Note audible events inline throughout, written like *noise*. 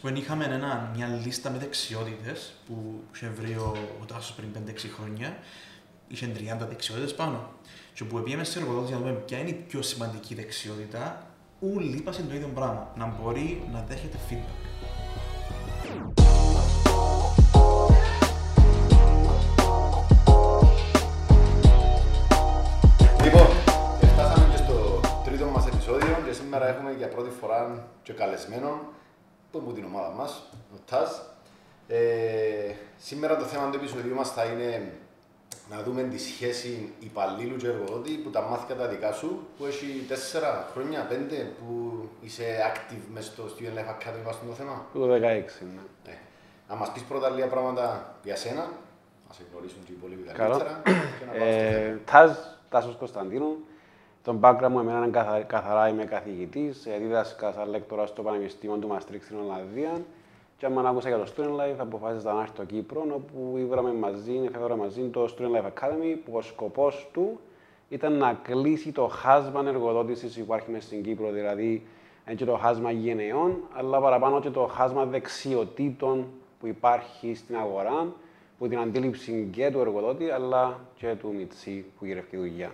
Ας πούμε, είχαμε ένα, μια λίστα με δεξιότητες που είχε βρει ο, ο Τάσος πριν 5-6 χρόνια. Είχε 30 δεξιότητες πάνω. Και που πήγαμε σε εργοδότηση να δούμε ποια είναι η πιο σημαντική δεξιότητα, όλοι είπαν το ίδιο πράγμα. Να μπορεί να δέχεται feedback. Λοιπόν, φτάσαμε και στο τρίτο μας επεισόδιο και σήμερα έχουμε για πρώτη φορά και καλεσμένο τον που την ομάδα μας, ο Τας. Ε, σήμερα το θέμα του επεισοδίου μας θα είναι να δούμε τη σχέση υπαλλήλου και εργοδότη που τα μάθηκα τα δικά σου, που έχει τέσσερα χρόνια, πέντε, που είσαι active μέσα στο Student Life Academy βάσει το θέμα. Το 16, ναι. Ναι. Να μας πεις πρώτα λίγα πράγματα για σένα, να σε γνωρίσουν και οι υπόλοιποι Καλό. καλύτερα. και να πάμε στο θέμα. Ε, Τάζ, Τάσος Κωνσταντίνου. Τον background μου εμένα είναι καθα- καθαρά είμαι καθηγητής, ε, δίδασκα σαν λέκτορας στο Πανεπιστήμιο του Μαστρίξ στην Ολλανδία. Και άμα άκουσα για το Student Life αποφάσισα να έρθω στο Κύπρο όπου ήβραμε μαζί, έφερα μαζί το Student Life Academy που ο σκοπός του ήταν να κλείσει το χάσμα εργοδότησης που υπάρχει μες στην Κύπρο, δηλαδή είναι και το χάσμα γενεών, αλλά παραπάνω και το χάσμα δεξιοτήτων που υπάρχει στην αγορά, που την αντίληψη και του εργοδότη, αλλά και του μιτσί που γυρεύει δουλειά.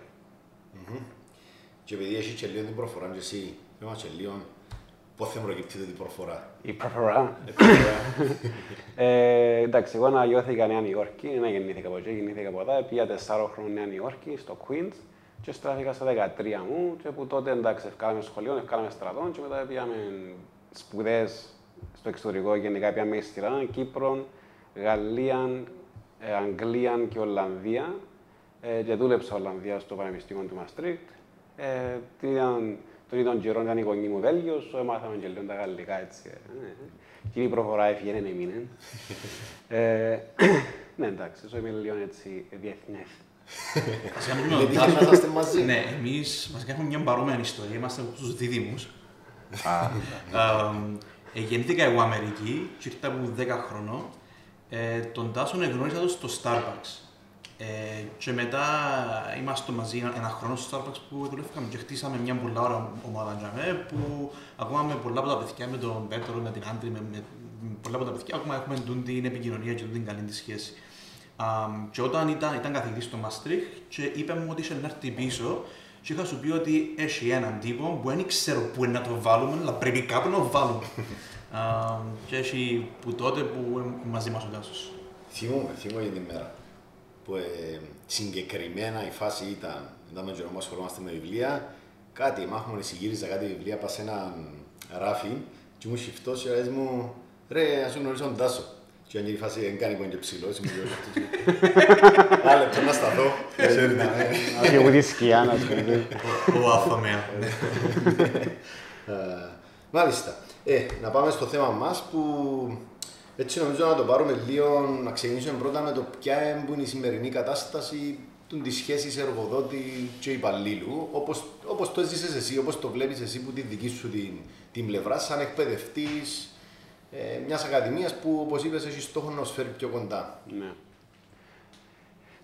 Και επειδή έχει και λίγο την προφορά και εσύ, πες μας και λίγο πώς θα προκύπτει την προφορά; Η προφορά. Ε, προφορά. *laughs* Ε, εντάξει, εγώ αναγιώθηκα Νέα Νιόρκη, δεν γεννήθηκα από εκεί, γεννήθηκα από εδώ. Πήγα τεσσάρων χρόνων Νέα Νιόρκη, στο Queens, και στράφηκα στα 13 μου. Και που τότε εντάξει, ευκάλαμε σχολείο, ευκάλαμε στρατών, και μετά πήγαμε σπουδές στο εξωτερικό. Γενικά πήγαμε Ιστηρά, Κύπρο, Γαλλία, ε, Αγγλία και Ολλανδία. Ε, και δούλεψα Ολλανδία στο Πανεπιστήμιο του Μαστρίκτ. Ε, την ήταν- τον ίδιο καιρό ήταν η γονή μου Βέλγιος, so μάθαμε και λίγο τα γαλλικά έτσι. ε, ε, ε. Και η προφορά έφυγε, δεν έμεινε. Ε, *coughs* ναι, εντάξει, so είμαι λίγο έτσι διεθνές. Βασικά, μιλούμε Γιατί με τον να Τάσο. είσαστε μαζί. Ναι, εμείς βασικά έχουμε μια παρόμοια ιστορία. Είμαστε από τους δίδυμους. Α, Ε, γεννήθηκα εγώ Αμερική και ήρθα από 10 χρονών. Ε, τον Τάσον εγνώρισα το στο Starbucks. Ε, και μετά είμαστε μαζί ένα, ένα χρόνο στο Starbucks που δουλεύκαμε και χτίσαμε μια πολλά ώρα ομάδα τζαμέ, που ακόμα με πολλά από τα παιδιά, με τον Πέτρο, με την Άντρη, με, με, με πολλά από τα παιδιά, ακόμα έχουμε τούν την επικοινωνία και τούν την καλή της σχέση. Α, και όταν ήταν, ήταν καθηγητής στο Μαστρίχ και είπε μου ότι είχε να έρθει πίσω και είχα σου πει ότι έχει έναν τύπο που δεν ξέρω πού είναι να το βάλουμε, αλλά πρέπει κάπου να το βάλουμε. *laughs* Α, και έχει που τότε που ήμουν μαζί μας ο Τάσος. Θυμούμαι, θυμούμαι για την μέρα. Που ε, συγκεκριμένα η φάση ήταν, ήταν με τον που ασχολούμαστε με βιβλία, κάτι μάχομαι εισηγήριζα κάτι βιβλία, πας σε ένα ράφι και μου σιφτός και λες μου, ρε, ας σου γνωρίσω τον Τάσο. Και αν η φάση δεν κάνει που είναι και ψηλός, ήμουν λίγο αυτό. Ένα λεπτό να σταθώ, ξέρετε, ναι. και από τη σκιά, να πούμε. Ο Αφαμέα. Ε, Μάλιστα. Ε, να πάμε στο θέμα μας που έτσι νομίζω να το πάρουμε λίγο, να ξεκινήσουμε πρώτα με το ποια είναι που είναι η σημερινή κατάσταση του τη σχέση εργοδότη και υπαλλήλου, όπως, όπως το έζησες εσύ, όπως το βλέπεις εσύ που τη δική σου την, την πλευρά, σαν εκπαιδευτής ε, μιας ακαδημίας που όπως είπες έχει στόχο να σου φέρει πιο κοντά. Ναι.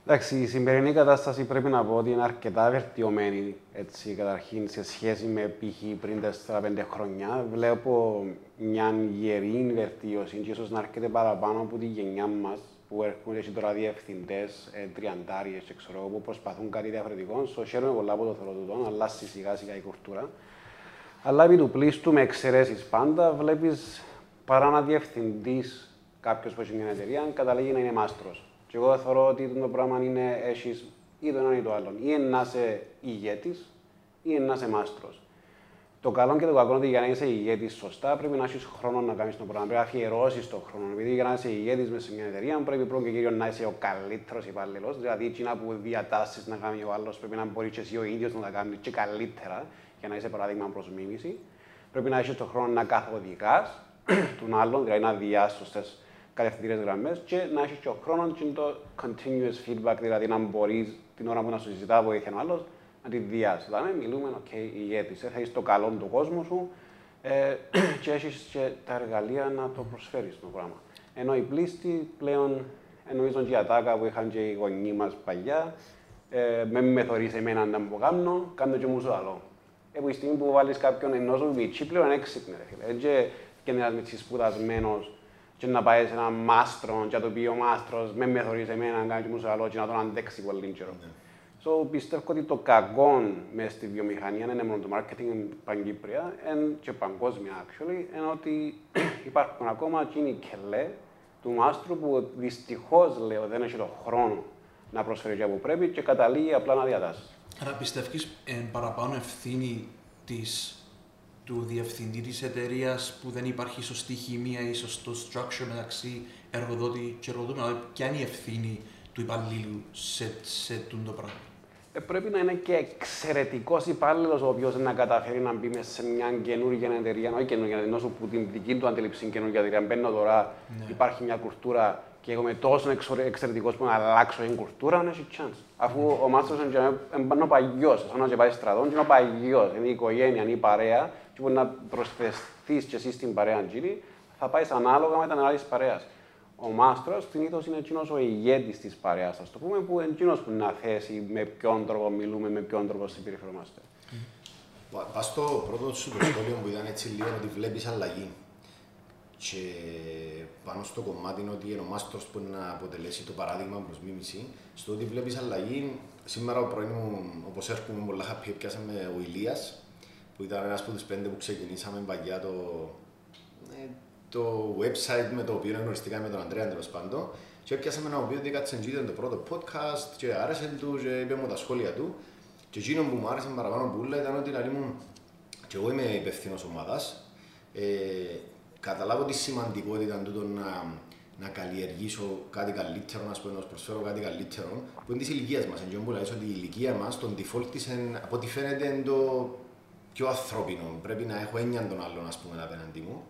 Εντάξει, η σημερινή κατάσταση πρέπει να πω ότι είναι αρκετά βελτιωμένη έτσι, καταρχήν σε σχέση με π.χ. πριν 4-5 χρόνια. Βλέπω μια γερή βελτίωση και ίσως να έρχεται παραπάνω από τη γενιά μας που έρχονται έτσι τώρα διευθυντές, ε, τριαντάριες και ξέρω εγώ, που προσπαθούν κάτι διαφορετικό. So, χαίρομαι πολλά από το θεωρώ τούτο, αλλάζει σιγά σιγά η κουλτούρα. Αλλά επί του πλήστου, με εξαιρέσεις πάντα, βλέπεις παρά να διευθυντή κάποιος που έχει μια εταιρεία, καταλήγει να είναι μάστρος. Και εγώ θεωρώ ότι το πράγμα είναι έχεις ή το ένα ή το άλλο. Ή να είσαι ηγέτης, ή να είσαι μάστρος. Το καλό και το κακό είναι ότι για να είσαι ηγέτης σωστά πρέπει να έχεις χρόνο να κάνεις το πράγμα. Πρέπει να αφιερώσεις τον χρόνο. Επειδή για να είσαι ηγέτης μέσα σε μια εταιρεία πρέπει πρώτον και κύριο να είσαι ο καλύτερος υπάλληλος. Δηλαδή, εκείνα που διατάσσει να κάνει ο άλλος πρέπει να μπορείς και εσύ ο ίδιος να τα κάνεις και καλύτερα για να είσαι παράδειγμα προς μίμηση. Πρέπει να έχεις τον χρόνο να καθοδηγάς *clears throat* τον άλλον, δηλαδή να διάσει σωστές κατευθυντήρε γραμμές και να έχεις και ο χρόνος και το continuous feedback, δηλαδή να μπορείς την ώρα που να σου συζητά βοήθεια ο άλλος να τη διάσει. Δηλαδή, μιλούμε, OK, ηγέτης, ε, θα είσαι το καλό του κόσμου σου ε, *clears throat* και έχεις και τα εργαλεία να το προσφέρεις το πράγμα. Ενώ οι πλήστοι πλέον, νομίζω και η ατάκα που είχαν και οι γονείς μας παλιά, ε, με με θωρείς εμένα να μου κάνω, κάνω και μου σου άλλο. Ε, που η στιγμή που βάλεις κάποιον ενός μου μητσί πλέον είναι έξυπνο, ρε φίλε. Ε, Και και να είσαι σπουδασμένος και να πάει σε έναν μάστρο και να το πει ο μάστρος με με θωρείς εμένα να κάνει μου άλλο και να τον αντέξει πολύ καιρό. So, πιστεύω ότι το κακό μες στη βιομηχανία είναι μόνο το marketing παγκύπρια και παγκόσμια actually, είναι ότι *clears throat* υπάρχουν ακόμα εκείνοι κελέ του μάστρου που δυστυχώς λέω δεν έχει τον χρόνο να προσφέρει και που πρέπει και καταλήγει απλά να διατάσσει. Άρα πιστεύεις εν παραπάνω ευθύνη της, του διευθυντή της εταιρείας που δεν υπάρχει σωστή χημεία ή σωστό structure μεταξύ εργοδότη και εργοδότη, αλλά ποια είναι η ευθύνη του υπαλλήλου σε, σε το πράγμα; Ε, πρέπει να είναι και εξαιρετικός υπάλληλος ο οποίος να καταφέρει να μπει μέσα σε μια καινούργια εταιρεία. Όχι καινούργια, ενώ που την δική του αντίληψη είναι καινούργια εταιρεία. Μπαίνω τώρα, ναι. υπάρχει μια κουλτούρα και εγώ είμαι τόσο εξαιρετικό που να αλλάξω την κουλτούρα, δεν έχει chance. Αφού ναι. ο μάστρος είναι ο παγιός, σαν να πάει στρατών, είναι ο παγιός, είναι η οικογένεια, είναι η παρέα, και μπορεί να προσθεθεί και εσύ στην παρέα, θα πάεις ανάλογα με την άλλη παρέας ο μάστρος συνήθως είναι εκείνος ο ηγέτης της παρέας, ας το πούμε, που είναι εκείνος που να θέσει με ποιον τρόπο μιλούμε, με ποιον τρόπο συμπεριφερόμαστε. Πα στο πρώτο σου σχόλιο που ήταν έτσι λίγο ότι βλέπεις αλλαγή. Και πάνω στο κομμάτι είναι ότι είναι ο μάστρος που να αποτελέσει το παράδειγμα προς μίμηση, στο ότι βλέπεις αλλαγή. Σήμερα ο πρωί μου, όπως έρχομαι πολλά happy, πιάσαμε ο Ηλίας, που ήταν ένας από τους πέντε που ξεκινήσαμε παγιά το, το website με το οποίο γνωριστήκαμε με τον Αντρέα τέλος πάντων και έπιασαμε ένα οποίο δίκατσε ήταν το πρώτο podcast και άρεσε του και είπε μου τα σχόλια του και εκείνο που μου άρεσε παραπάνω που όλα ήταν ότι δηλαδή μου και εγώ είμαι υπευθύνο ομάδας. Ε, καταλάβω τη σημαντικότητα του να, να καλλιεργήσω κάτι καλύτερο, να πούμε, να προσφέρω κάτι καλύτερο, που είναι της ηλικίας μας. Εντζόν που λέει ότι η ηλικία μας, τον default της, από ό,τι φαίνεται, είναι το πιο ανθρώπινο. Πρέπει να έχω έννοια των άλλων, ας πούμε, απέναντί μου.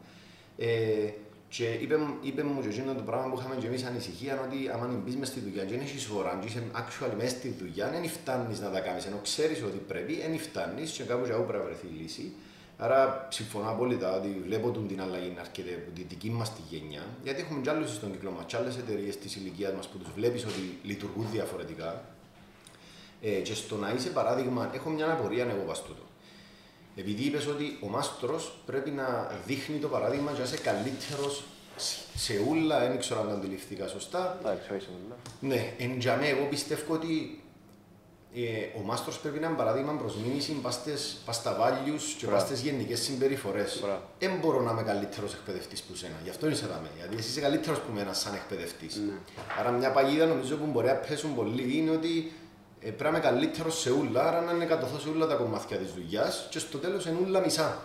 Ε, και είπε, είπε μου και εκείνο το πράγμα που είχαμε και εμείς ανησυχία ότι άμα μπεις μες στη δουλειά και δεν έχεις ώρα και είσαι actual μες στη δουλειά δεν φτάνεις να τα κάνεις ενώ ξέρεις ότι πρέπει, δεν φτάνεις και κάπου και πρέπει να βρεθεί λύση. Άρα συμφωνώ απόλυτα ότι βλέπω την αλλαγή να έρχεται από τη δική μας τη γενιά, γιατί έχουμε κι άλλους στον κύκλο μας, κι άλλες εταιρείες της ηλικίας μας που τους βλέπεις ότι λειτουργούν διαφορετικά. Ε, και στο να είσαι παράδειγμα, έχω μια απορία εγώ βαστούτο. Επειδή είπες ότι ο μάστρος πρέπει να δείχνει το παράδειγμα για να είσαι καλύτερος σε ούλα, δεν ξέρω αν το αντιληφθήκα σωστά. Εντάξει, Ναι, εν τζαμέ, εγώ πιστεύω ότι ε, ο μάστρος πρέπει να είναι παράδειγμα προς μήνυση πας στα βάλιου και πας στις γενικές συμπεριφορές. Δεν μπορώ να είμαι καλύτερος εκπαιδευτής που σένα. Γι' αυτό είσαι εδώ. Γιατί εσύ είσαι καλύτερος που μένα σαν εκπαιδευτής. Ναι. Άρα, μια παγίδα νομίζω που μπορεί να πέσουν πολύ είναι ότι ε, πρέπει να είμαι καλύτερος σε ούλα, άρα να είναι κατοθώ σε όλα τα κομμάτια της δουλειάς και στο τέλος είναι ούλα μισά.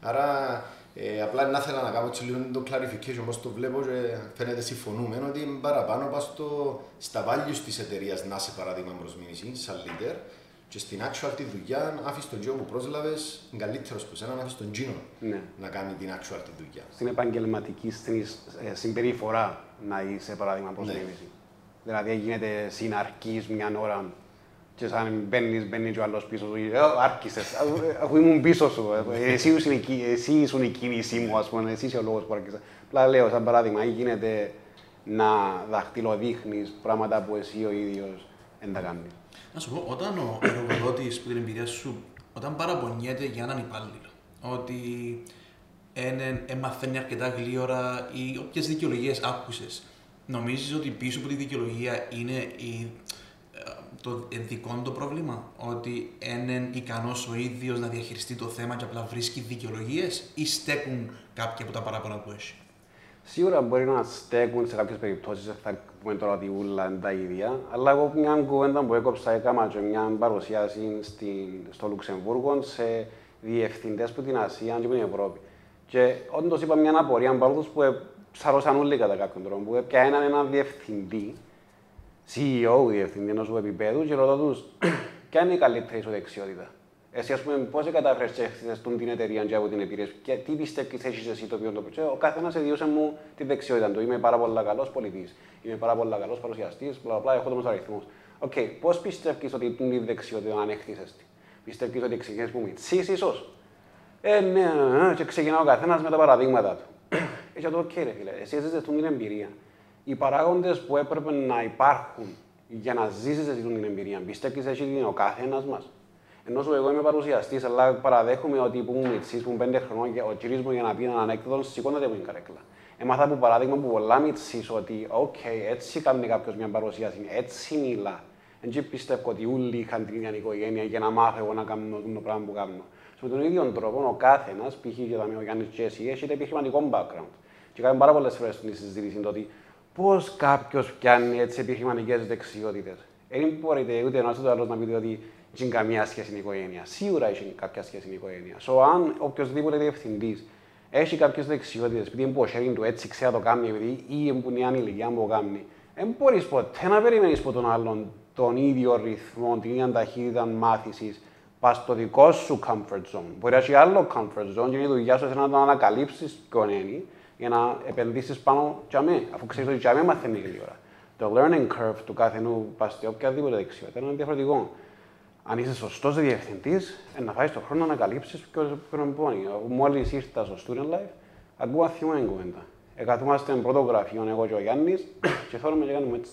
Άρα ε, απλά να ήθελα να κάνω έτσι λίγο το clarification όπω το βλέπω και φαίνεται συμφωνούμε ότι παραπάνω πας στα values της εταιρείας να είσαι παράδειγμα προς μήνυση, σαν leader και στην actual τη δουλειά αφήσει τον τζιό που πρόσλαβες καλύτερος που σένα να αφήσει τον τζίνο ναι. να κάνει την actual τη δουλειά. Στην επαγγελματική στην ε, συμπεριφορά να είσαι παράδειγμα προς ναι. Δηλαδή γίνεται συναρκής μια ώρα και σαν μπαίνεις, μπαίνεις και ο άλλος πίσω σου, ε, άρχισες, αφού ήμουν πίσω σου, ε, εσύ ήσουν, εσύ ήσουν η κίνησή μου, ας πούμε, εσύ είσαι ο λόγος που άρχισα. Απλά λέω, σαν παράδειγμα, ή γίνεται να δαχτυλοδείχνεις πράγματα που εσύ ο ίδιος δεν τα κάνεις. Να σου πω, όταν ο εργοδότης που την εμπειρία σου, όταν παραπονιέται για έναν υπάλληλο, ότι δεν μαθαίνει αρκετά γλύωρα ή όποιες δικαιολογίες άκουσες, νομίζεις ότι πίσω από τη δικαιολογία είναι η το δικό του πρόβλημα, ότι είναι ικανός ο ίδιος να διαχειριστεί το θέμα και απλά βρίσκει δικαιολογίες ή στέκουν κάποια από τα παράπονα που έχει; Σίγουρα μπορεί να στέκουν σε κάποιες περιπτώσεις, θα πούμε τώρα ότι ούλα είναι τα ίδια. Αλλά εγώ μια κουβέντα που έκοψα, έκανα και μια παρουσίαση στην, στο Λουξεμβούργο σε διευθυντές που την Ασία και την Ευρώπη. Και όντως είπα μια απορία από που ψαρώσαν όλοι κατά κάποιον τρόπο. Που έπιαναν έναν διευθυντή CEO, διευθυντή ενός επίπεδου, και ρωτώ τους, *clears throat* ποια είναι η καλύτερη σου δεξιότητα; Εσύ, ας πούμε, πώς κατάφερε και έχτισε την εταιρεία και από την εμπειρία και τι πιστεύεις έχεις εσύ το οποίο το πει. Ο καθένας εδίωσε μου τη δεξιότητα του. Είμαι πάρα πολύ καλός πωλητής, είμαι πάρα πολύ καλός παρουσιαστής, μπλα μπλα, έχω τους αριθμούς. OK, okay, πώς πιστεύεις ότι την τη δεξιότητα αν έχτισες τη; Πιστεύεις ότι ξεκινήσει που μιτσής, ίσως; Ε, ναι, ναι, ναι, και ξεκινά ο καθένας με τα παραδείγματα του. *clears throat* Έτσι, το οκ, ρε φίλε, εσύ έζησες την εμπειρία οι παράγοντες που έπρεπε να υπάρχουν για να ζήσεις αυτή την εμπειρία. Πιστεύει ότι είναι ο καθένας μας. Ενώ σου εγώ είμαι παρουσιαστής, αλλά παραδέχομαι ότι που ήμουν μιτσής, που ήμουν πέντε χρονών και ο κύριος μου για να πει έναν ανέκδοτο, σηκώνεται από την καρέκλα. Έμαθα από παράδειγμα που πολλά μιτσής ότι, οκ, έτσι κάνει κάποιος μια παρουσίαση, έτσι μιλά. Δεν πιστεύω ότι όλοι είχαν την ίδια οικογένεια για να μάθω εγώ να κάνω το πράγμα που κάνω. Με τον ίδιο τρόπο, ο κάθε ένα, π.χ. και ο Γιάννης Τζέσι, έχει ένα επιχειρηματικό background. Και κάνει πάρα πολλές φορές στην συζήτηση το ότι πώς κάποιος πιάνει έτσι επιχειρηματικές δεξιότητες. Δεν μπορείτε ούτε ένας ούτε άλλος να πείτε ότι έχει καμία σχέση με την οικογένεια. Σίγουρα έχει κάποια σχέση με την οικογένεια. So, αν οποιοδήποτε διευθυντής έχει κάποιες δεξιότητες, επειδή είναι που του έτσι ξέρει να το κάνει, επειδή ή που είναι ανηλικιά που το κάνει, δεν μπορείς ποτέ να περιμένεις από τον άλλον τον ίδιο ρυθμό, την ίδια ταχύτητα μάθησης, πας στο δικό σου comfort zone. Μπορεί να έχει άλλο comfort zone και η δουλειά σου να το ανακαλύψεις ποιον είναι για να επενδύσεις πάνω για μέ, αφού ξέρεις ότι για μέ μαθαίνει γρήγορα. Το learning curve του καθενού πας σε οποιαδήποτε δεξιότητα είναι διαφορετικό. Αν είσαι σωστός διευθυντής, να φάεις τον χρόνο να ανακαλύψει ποιο είναι Μόλις ήρθα στο student life, ακούω θυμό κουβέντα. Εκαθούμαστε πρώτο γραφείο εγώ και ο Γιάννης και θέλουμε και κάνουμε έτσι.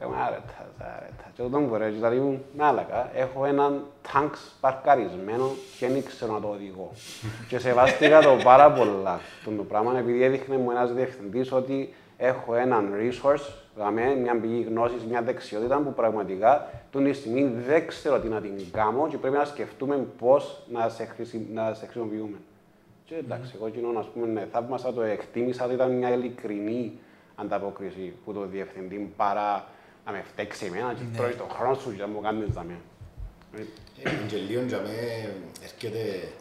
Λέμε άρετα, άρετα. Και όταν μπορείς, δηλαδή μου, μάλακα, έχω έναν τάγκ παρκαρισμένο και δεν ξέρω να το οδηγώ. *laughs* και σεβάστηκα το πάρα πολλά το πράγμα, επειδή έδειχνε μου ένας διευθυντής ότι έχω έναν resource, δηλαδή μια πηγή γνώσης, μια δεξιότητα που πραγματικά την στιγμή δεν ξέρω τι να την κάνω και πρέπει να σκεφτούμε πώς να, σε να σε χρησιμοποιούμε. Και εντάξει, εγώ κοινό, ας πούμε, ναι, θαύμασα το, εκτίμησα ότι ήταν μια ειλικρινή ανταπόκριση που το διευθυντή παρά να με φταίξει εμένα και ναι. τρώει τον χρόνο σου και να μου κάνεις τα μία. Ε, και λίγο για με έρχεται...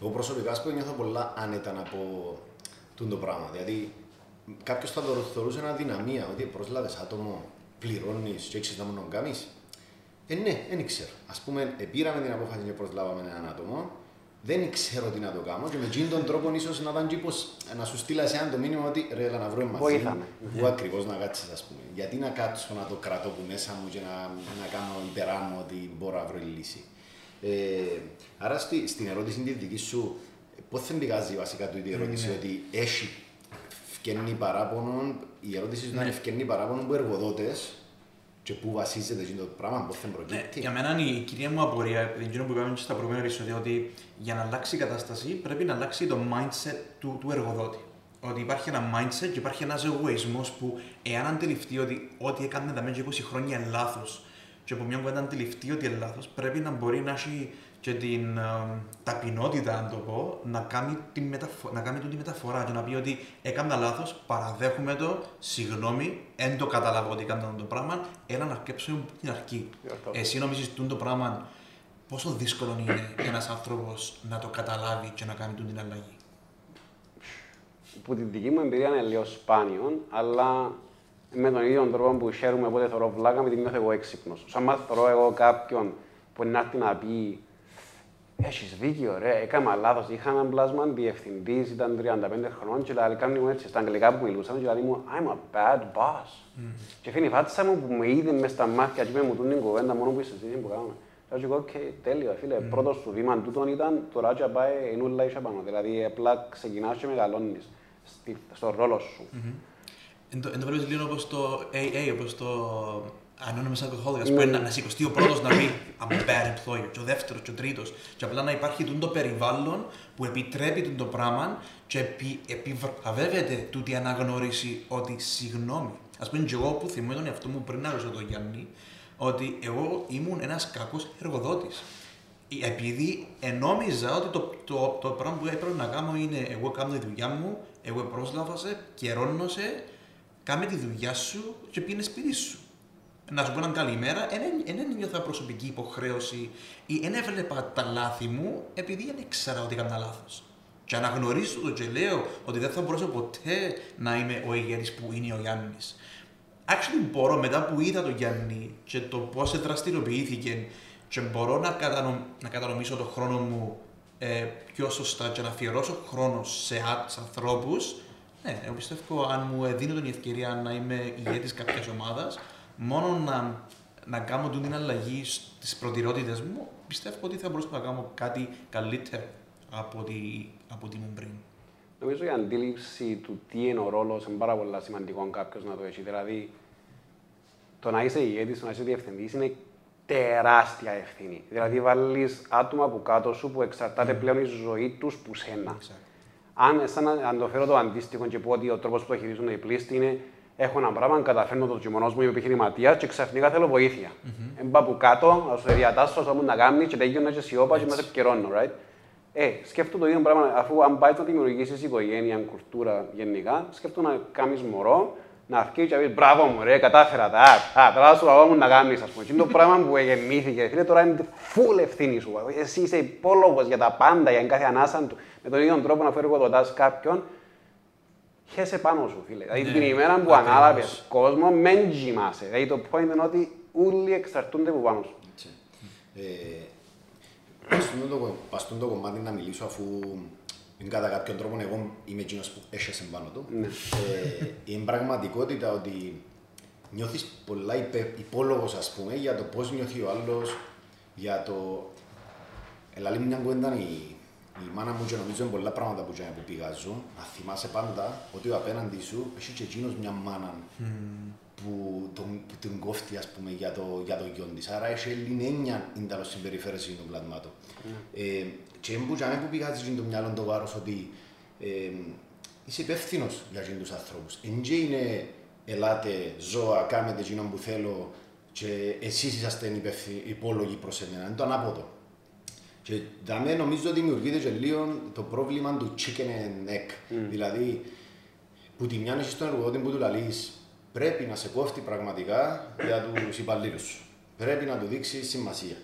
Εγώ προσωπικά σου νιώθω πολλά άνετα να πω το πράγμα. Δηλαδή, κάποιος θα το θεωρούσε ένα δυναμία, ότι προσλάβες άτομο, πληρώνεις και έχεις να μου τον κάνεις. Ε, ναι, δεν ξέρω. Ας πούμε, πήραμε την απόφαση και προσλάβαμε έναν άτομο δεν ξέρω τι να το κάνω και με εκείνον τον τρόπο ίσως να ήταν κήπως να σου στείλα σε ένα το μήνυμα ότι ρε έλα να βρούμε μαζί Βοήθαμε. Πού ακριβώς να κάτσεις ας πούμε. Γιατί να κάτσω να το κρατώ που μέσα μου και να, να κάνω υπεράνω ότι μπορώ να βρω λύση. Ε, άρα στη, στην ερώτηση τη δική σου, πώς δεν πηγάζει βασικά του η ερώτηση ναι. ότι έχει φκένει παράπονο, η ερώτηση σου ήταν ναι. ευκαινεί παράπονο που εργοδότες και πού βασίζεται το πράγμα, πώς θα προκύπτει. Ναι, για μένα η κυρία μου απορία, επειδή που είπαμε στα προηγούμενα επεισόδια, ότι για να αλλάξει η κατάσταση πρέπει να αλλάξει το mindset του, του εργοδότη. Ότι υπάρχει ένα mindset και υπάρχει ένας εγωισμός που εάν αντιληφθεί ότι ό,τι έκανε τα μέσα 20 χρόνια είναι λάθος, και από μια κουβέντα αντιληφθεί ότι είναι λάθος, πρέπει να μπορεί να έχει και την uh, ταπεινότητα, αν το πω, να κάνει, τη μεταφο- να κάνει τη μεταφορά και να πει ότι έκανα λάθος, παραδέχομαι το, συγγνώμη, δεν το καταλάβω ότι έκανα το πράγμα, έλα να αρκέψω την αρχή. Εσύ νομίζεις ότι το πράγμα πόσο δύσκολο είναι ένας άνθρωπος να το καταλάβει και να κάνει την αλλαγή; Που την δική μου εμπειρία είναι λίγο σπάνιο, αλλά με τον ίδιο τρόπο που χαίρομαι οπότε θεωρώ βλάκα, με την νιώθω εγώ έξυπνος. Σαν μάθω εγώ κάποιον που να έρθει να πει έχεις δίκιο, ρε. Έκανα λάθος. Είχα έναν πλάσμα διευθυντής, ήταν 35 χρονών και λέει: Κάνει μου έτσι. Στα αγγλικά που μιλούσαμε, και λέει μου: I'm a bad boss. Mm. Και φύγει η φάτσα μου που με είδε μες στα μάτια και είπε μου την κουβέντα μόνο που είσαι συζήτηση που κάνουμε. Λέω: Οκ, τέλειο, φίλε. Mm. Πρώτος σου βήμα τούτον ήταν τώρα και πάει ενούλα είσαι πάνω. Δηλαδή, απλά ξεκινάς και μεγαλώνεις στον ρόλο σου. Εν το βλέπεις λίγο όπως το AA, όπως το Anonymous Alcoholic, ας πούμε, να σηκωστεί ο πρώτος να πει I'm a bad employer, και ο δεύτερος και ο τρίτος, και απλά να υπάρχει το περιβάλλον που επιτρέπει το πράγμα και επι, επιβραβεύεται τούτη αναγνώριση ότι συγγνώμη. Α πούμε, και εγώ που θυμούμαι τον εαυτό μου πριν να ρωτήσω τον Γιάννη, ότι εγώ ήμουν ένας κακός εργοδότης. Επειδή ενόμιζα ότι το, το, το, πράγμα που έπρεπε να κάνω είναι εγώ κάνω τη δουλειά μου, εγώ πρόσλαβα καιρώνωσε, κάμε τη δουλειά σου και πήγαινε σπίτι σου να σου πω έναν καλημέρα, δεν νιώθα προσωπική υποχρέωση ή δεν έβλεπα τα λάθη μου επειδή δεν ήξερα ότι έκανα λάθος. Και αναγνωρίζω το και λέω ότι δεν θα μπορούσα ποτέ να είμαι ο ηγέτης που είναι ο Γιάννης. Actually μπορώ μετά που είδα τον Γιάννη και το πώς δραστηριοποιήθηκε και μπορώ να, κατανο... να κατανομήσω τον χρόνο μου ε, πιο σωστά και να αφιερώσω χρόνο σε, σε ανθρώπους, ναι, εγώ πιστεύω αν μου δίνω την ευκαιρία να είμαι ηγέτης κάποιας ομάδας, μόνο να, να κάνω την αλλαγή στις προτεραιότητες μου, πιστεύω ότι θα μπορούσα να κάνω κάτι καλύτερο από ό,τι, από ό,τι ήμουν πριν. Νομίζω η αντίληψη του τι είναι ο ρόλος είναι πάρα πολύ σημαντικό κάποιος να το έχει. Δηλαδή, το να είσαι ηγέτης, το να είσαι διευθυντής είναι τεράστια ευθύνη. Δηλαδή, βάλεις άτομα από κάτω σου που εξαρτάται πλέον η ζωή τους που σένα. Αν, σαν να, αν το φέρω το αντίστοιχο και πω ότι ο τρόπος που το χειρίζονται οι πλήστοι είναι έχω ένα πράγμα, καταφέρνω το τσιμονό μου, είμαι επιχειρηματία και ξαφνικά θέλω βοήθεια. Mm-hmm. Εμπα από κάτω, α σου διατάσσω, α μου να κάνει και τελειώνω και σιώπα και μέσα επικαιρώνω, right? Ε, σκέφτομαι το ίδιο πράγμα, αφού αν πάει να δημιουργήσεις οικογένεια, κουλτούρα γενικά, σκέφτομαι να κάνεις μωρό, να αρχίσεις και να πεις μπράβο μου, ρε, κατάφερα τα. Α, τώρα σου λαό μου να κάνεις, ας πούμε. Είναι το πράγμα που γεννήθηκε, φίλε, τώρα είναι full ευθύνη σου. Εσύ είσαι υπόλογος για τα πάντα, για κάθε ανάσα του. Με τον ίδιο τρόπο να φέρει εργοδοτά κάποιον, χέσε πάνω σου, φίλε. Δηλαδή την ημέρα που ανάλαβες κόσμο, μεν τζιμάσαι. Δηλαδή το point είναι ότι όλοι εξαρτούνται από πάνω σου. Ε, παστούν το κομμάτι να μιλήσω αφού είναι κατά κάποιον τρόπο εγώ είμαι εκείνος που έσχεσαι πάνω του. Ναι. Ε, είναι πραγματικότητα ότι νιώθεις πολλά υπόλογος ας πούμε για το πώς νιώθει ο άλλος, για το... Ελάλη μια κουέντα η, η μάνα μου και νομίζω είναι πολλά πράγματα που, που πηγάζουν. Να θυμάσαι πάντα ότι ο απέναντι σου έχει και εκείνος μια μάνα mm. που, τον, που την κόφτει ας πούμε για το, για το γιον της. Άρα έχει ελληνένια είναι συμπεριφέρεση των πλατμάτων. Mm. Ε, και που, που πηγάζει το μυαλό το βάρος ότι ε, είσαι υπεύθυνος για τους ανθρώπους. Εν είναι ελάτε, ζώα, κάνετε εκείνο που θέλω και εσείς είσαστε υπόλογοι προς εμένα. Είναι το ανάποδο. Και δαμέ νομίζω ότι δημιουργείται και λίγο το πρόβλημα του chicken and egg. Mm. Δηλαδή, που τη μια έχεις στον εργοδότη που του λαλείς, πρέπει να σε κόφτει πραγματικά για τους υπαλλήλους σου. Πρέπει να του δείξεις σημασία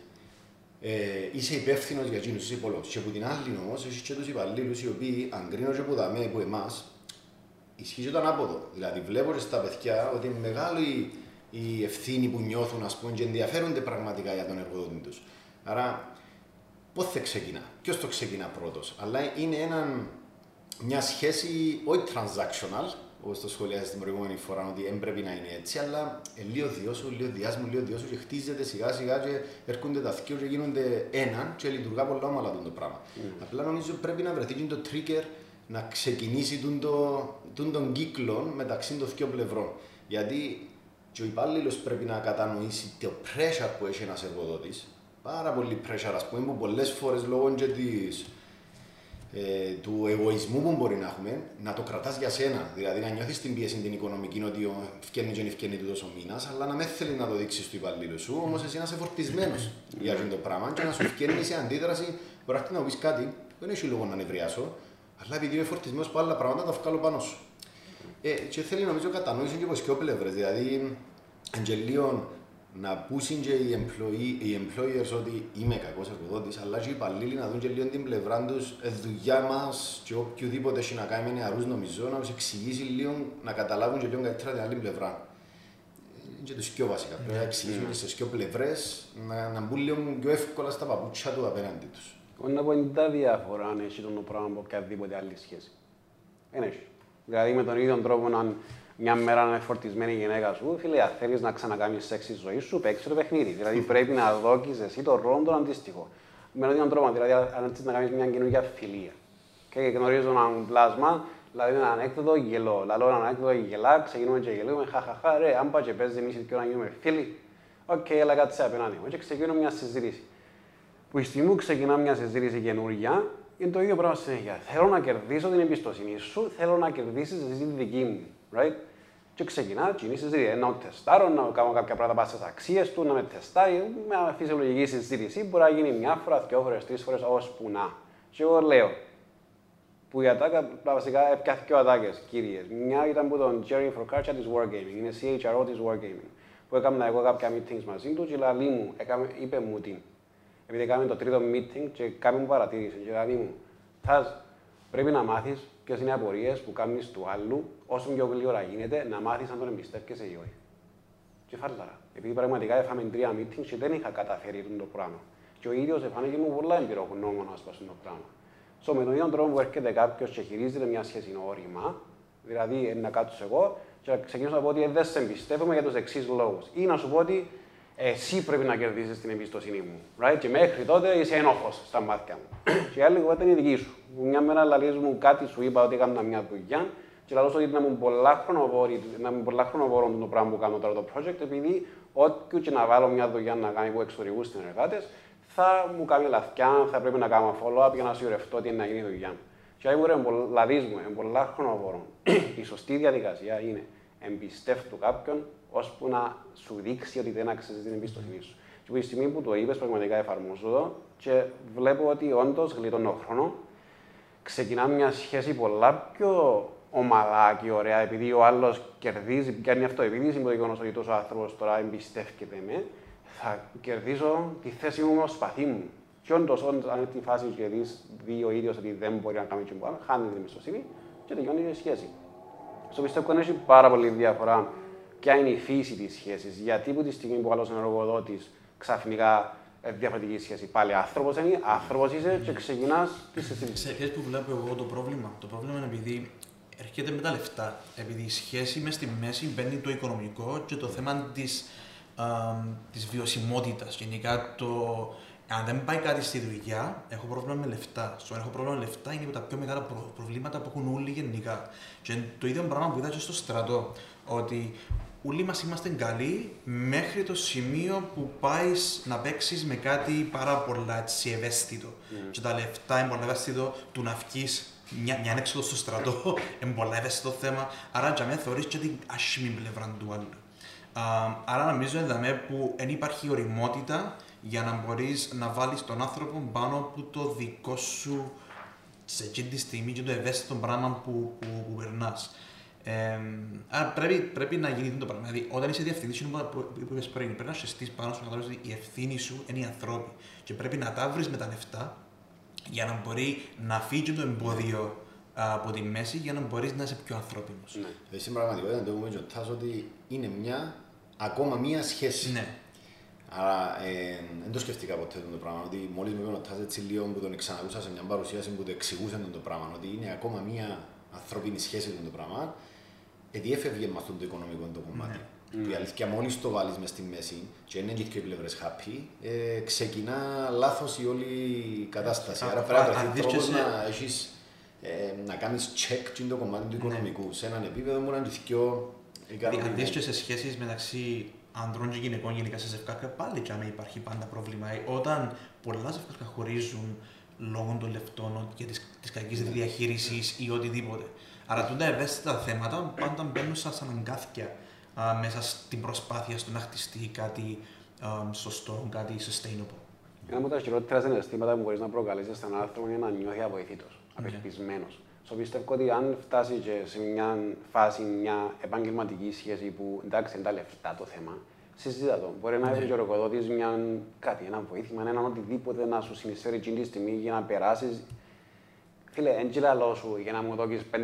ε, είσαι υπεύθυνος για εκείνους του υπόλοιπου. Και από την άλλη όμως, έχεις και τους υπαλλήλους οι οποίοι, αν κρίνω και από τα μέ που εμάς, ισχύει και το ανάποδο. Δηλαδή, βλέπω και στα παιδιά ότι είναι μεγάλη η ευθύνη που νιώθουν ας πούμε, και ενδιαφέρονται πραγματικά για τον εργοδότη τους. Άρα, πώ θα ξεκινά, ποιος το ξεκινά πρώτος; Αλλά είναι ένα, μια σχέση όχι transactional, όπως το σχολιάζεις την προηγούμενη φορά, ότι δεν πρέπει να είναι έτσι, αλλά ε, λίγο διώσου, λίγο διάσμου, λίγο διώσου και χτίζεται σιγά σιγά και έρχονται τα θεία και γίνονται έναν και λειτουργά πολλά όμαλα το πράγμα. Mm. Απλά νομίζω πρέπει να βρεθεί το trigger να ξεκινήσει τον, το, τον, τον κύκλο μεταξύ των δύο πλευρών. Γιατί και ο υπάλληλος πρέπει να κατανοήσει το pressure που έχει ένας εργοδότης. Πάρα πολύ pressure, ας πούμε, που πολλές φορές λόγω και της ε, του εγωισμού που μπορεί να έχουμε, να το κρατάς για σένα. Δηλαδή να νιώθεις την πίεση την οικονομική ότι φτιάχνει και φτιάχνει του τόσο μήνας, αλλά να με θέλει να το δείξεις του υπαλλήλου σου, όμως εσύ να είσαι φορτισμένος για αυτό το πράγμα και να σου φτιάχνει σε αντίδραση. Μπορεί να πεις κάτι, δεν έχει λόγο να νευριάσω, αλλά επειδή είμαι φορτισμένος από άλλα πράγματα, τα βγάλω πάνω σου. Ε, και θέλει νομίζω κατανόηση και από δύο πλευρέ. Δηλαδή, Αγγελίων να πούσουν και οι, employee, οι employers ότι είμαι κακός εργοδότης, αλλά και οι υπαλλήλοι να δουν και λίγο την πλευρά τους, η δουλειά μας και οποιοδήποτε έχει να κάνει με νεαρούς, νομίζω να τους εξηγήσει λίγο να καταλάβουν και λίγο καλύτερα την άλλη πλευρά. Είναι και το σκιό βασικά. Πρέπει να ναι. εξηγήσουμε και σε δύο πλευρές να, να μπουν λίγο πιο εύκολα στα παπούτσια του απέναντι τους. Όχι να πω είναι τα διάφορα αν έχει τον πράγμα από οποιαδήποτε άλλη σχέση. Δεν έχει. Δηλαδή με τον ίδιο τρόπο να μια μέρα να είναι φορτισμένη η γυναίκα σου, φίλε, αν θέλεις να ξανακάνει σεξ στη ζωή σου, παίξει το παιχνίδι. Δηλαδή πρέπει να δόκει εσύ το ρόλο τον αντίστοιχο. Με έναν τρόπο, δηλαδή αν θέλει να κάνεις μια καινούργια φιλία. Και γνωρίζω έναν πλάσμα, δηλαδή ένα ανέκδοτο γελό. Λαλό ένα ανέκδοτο γελά, ξεκινούμε και γελούμε, χαχαχά, ρε, αν πάει και παίζει εμείς και να γίνουμε φίλοι. OK, okay, έλα κάτσε απέναντι μου. Και ξεκινούμε μια συζήτηση. Που η στιγμή που ξεκινά μια συζήτηση καινούργια, είναι το ίδιο πράγμα συνέχεια. Θέλω να κερδίσω την εμπιστοσύνη σου, θέλω να κερδίσεις εσύ τη δική μου right? Και ξεκινά, και είναι συζήτηση. Να τεστάρω, να κάνω κάποια πράγματα πάνω στις αξίες του, να με τεστάρει. Με φυσιολογική συζήτηση μπορεί να γίνει μια φορά, δύο φορές, τρεις φορές, ώσπου να. Και εγώ λέω, που η ατάκα βασικά έπιαθε και ατάκες, κύριε. Μια ήταν που τον Jerry Frocaccia της Wargaming, είναι CHRO της Wargaming. Που έκανα εγώ κάποια meetings μαζί του και λέει μου, έκαμε, είπε μου την. Επειδή έκαμε το τρίτο meeting και κάμε μου παρατήρηση. Και λέει μου, Θας, πρέπει να μάθεις ποιες είναι οι απορίες που κάνεις του άλλου, όσο πιο γλυόρα γίνεται, να μάθεις αν τον εμπιστεύεσαι ή όχι. Και φάλαρα. Επειδή πραγματικά έφαμε τρία meetings και δεν είχα καταφέρει το πράγμα. Και ο ίδιος εφάνηκε μου πολλά εμπειρογνώμονα να σπάσουν το πράγμα. So, με τον ίδιο τρόπο που έρχεται κάποιος και χειρίζεται μια σχέση όρημα, δηλαδή να κάτσω εγώ και να ξεκινήσω να πω ότι δεν σε εμπιστεύομαι για τους εξής λόγους. Ή να σου πω ότι εσύ πρέπει να κερδίσει την εμπιστοσύνη μου. Right? Και μέχρι τότε είσαι ένοχο στα μάτια μου. και η άλλη κουβέντα είναι δική σου. Μια μέρα λαλείς μου κάτι, σου είπα ότι έκανα μια δουλειά και λαλώ ότι να μου πολλά χρονοβόρη, να μου πολλά χρονοβόρο το πράγμα που κάνω τώρα το project, επειδή ό,τι και να βάλω μια δουλειά να κάνει που εξωτερικού συνεργάτες, θα μου κάνει λαθιά, θα πρέπει να κάνω follow-up για να σιγουρευτώ ότι είναι να γίνει η δουλειά μου. Και αν μπορεί να λαδίσουμε, είναι πολλά χρονοβόρο. *clears throat* η σωστή διαδικασία είναι εμπιστεύτου κάποιον ώσπου να σου δείξει ότι δεν αξίζει την εμπιστοσύνη σου. Και από τη στιγμή που το είπες, πραγματικά εφαρμόζω το και βλέπω ότι όντως γλιτώνω χρόνο. Ξεκινά μια σχέση πολλά πιο ομαλά και ωραία, επειδή ο άλλος κερδίζει, πιάνει αυτοεπίδηση με το γεγονός ότι τόσο άνθρωπος τώρα εμπιστεύεται με, θα κερδίσω τη θέση μου ως σπαθί μου. Και όντως, αν είναι τη φάση και δει, δει ο ίδιος ότι δεν μπορεί να κάνει τίποτα άλλο, χάνεις την εμπιστοσύνη και τελειώνει η σχέση. Στο πιστεύω ότι έχει πάρα πολύ διαφορά ποια είναι η φύση της σχέσης. Γιατί από τη στιγμή που ο άλλος είναι εργοδότης, ξαφνικά ε, διαφορετική σχέση. Πάλι άνθρωπος είναι, άνθρωπος είσαι και ξεκινάς τη συζήτηση. Σε που βλέπω εγώ το πρόβλημα. Το πρόβλημα είναι επειδή έρχεται με τα λεφτά. Επειδή η σχέση μες στη μέση μπαίνει το οικονομικό και το θέμα της της βιωσιμότητας. Γενικά το, αν δεν πάει κάτι στη δουλειά, έχω πρόβλημα με λεφτά. Στο έχω πρόβλημα με λεφτά είναι τα πιο μεγάλα προβλήματα που έχουν όλοι γενικά. Και το ίδιο πράγμα που είδα και στο στρατό. Ότι όλοι μας είμαστε καλοί μέχρι το σημείο που πάεις να παίξεις με κάτι πάρα πολλά έτσι, ευαίσθητο. Mm. Και τα λεφτά είναι πολύ ευαίσθητο του να βγεις μια, μια έξοδο στο στρατό, είναι πολύ ευαίσθητο θέμα. Άρα, για μένα θεωρείς και την άσχημη πλευρά του άλλου άρα νομίζω εδώ που δεν υπάρχει οριμότητα για να μπορείς να βάλεις τον άνθρωπο πάνω από το δικό σου σε εκείνη τη στιγμή και το ευαίσθητο πράγμα που, που, που περνάς. Ε, άρα πρέπει, πρέπει να γίνει το πράγμα. Δηλαδή, όταν είσαι διευθυντής, είναι που είπες πριν, πρέπει να συστήσει πάνω σου να ότι η ευθύνη σου είναι οι ανθρώποι. Και πρέπει να τα βρεις με τα λεφτά για να μπορεί να φύγει το εμπόδιο από τη μέση για να μπορείς να είσαι πιο ανθρώπινος. Ναι. Εσύ πραγματικότητα το έχουμε ότι είναι μια ακόμα μία σχέση. Ναι. Άρα ε, δεν το σκεφτήκα ποτέ το πράγμα. Ότι μόλις με είπε έτσι λίγο που τον ξανακούσα σε μια παρουσίαση που το εξηγούσε το πράγμα. Ότι είναι ακόμα μία ανθρώπινη σχέση το πράγμα. Γιατί έφευγε με αυτό το οικονομικό το κομμάτι. Mm. Η αλήθεια, μόλις το βάλεις μες στη μέση και είναι και οι πλευρές happy, ε, ξεκινά λάθος η όλη κατάσταση. Άρα πρέπει να βρει τρόπος να έχεις ε, να κάνεις check το κομμάτι του ναι. οικονομικού. Σε έναν επίπεδο μου να είναι πιο αν δεις και σε σχέσεις μεταξύ ανδρών και γυναικών, γενικά σε ζευγάρια, πάλι και αν υπάρχει πάντα πρόβλημα. Ε, όταν πολλά ζευγάρια χωρίζουν λόγω των λεφτών και της της κακής ναι. διαχείρισης ή οτιδήποτε. Άρα τούτα ευαίσθητα θέματα πάντα μπαίνουν σαν αναγκάθια μέσα στην προσπάθεια στο να χτιστεί κάτι α, σωστό, κάτι sustainable. Ένα από τα χειρότερα συναισθήματα που μπορείς να προκαλέσεις στον άνθρωπο είναι να νιώθει αποηθήτω, ναι. απελπισμένο. So πιστεύω ότι αν φτάσει και σε μια φάση, μια επαγγελματική σχέση που εντάξει είναι τα λεφτά το θέμα, συζητά το. Μπορεί να έχεις ναι. ο μια κάτι, ένα βοήθημα, ένα οτιδήποτε να σου συνεισφέρει εκείνη τη στιγμή για να περάσεις. Φίλε, δεν λαλό σου για να μου δώσει 5.000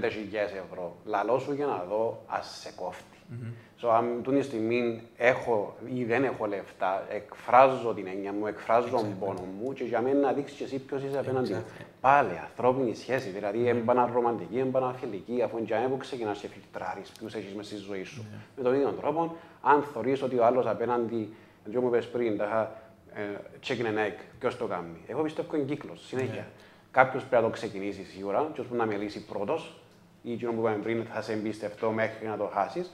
ευρώ. Λαλό σου για να δω, ας σε κόφτει. Mm-hmm. So, αν τη στιγμή έχω ή δεν έχω λεφτά, εκφράζω την έννοια μου, εκφράζω τον πόνο μου και για μένα να δείξεις και εσύ ποιος είσαι απέναντι. Exactly. Πάλι ανθρώπινη σχέση, δηλαδή mm-hmm. έμπανα ρομαντική, έμπανα φιλική, αφού είναι που ξεκινάς και φιλτράρεις ποιους έχεις μέσα στη ζωή σου. Mm-hmm. Με τον ίδιο τρόπο, αν θεωρείς ότι ο άλλος απέναντι, δεν μου είπε πριν, τα ε, chicken and egg, ποιος το κάνει. Εγώ πιστεύω είναι κύκλος, συνέχεια. Yeah. Κάποιος πρέπει να το ξεκινήσει σίγουρα, και ώσπου να μιλήσει πρώτος, ή εκείνο που είπαμε πριν, θα σε εμπιστευτώ μέχρι να το χάσεις.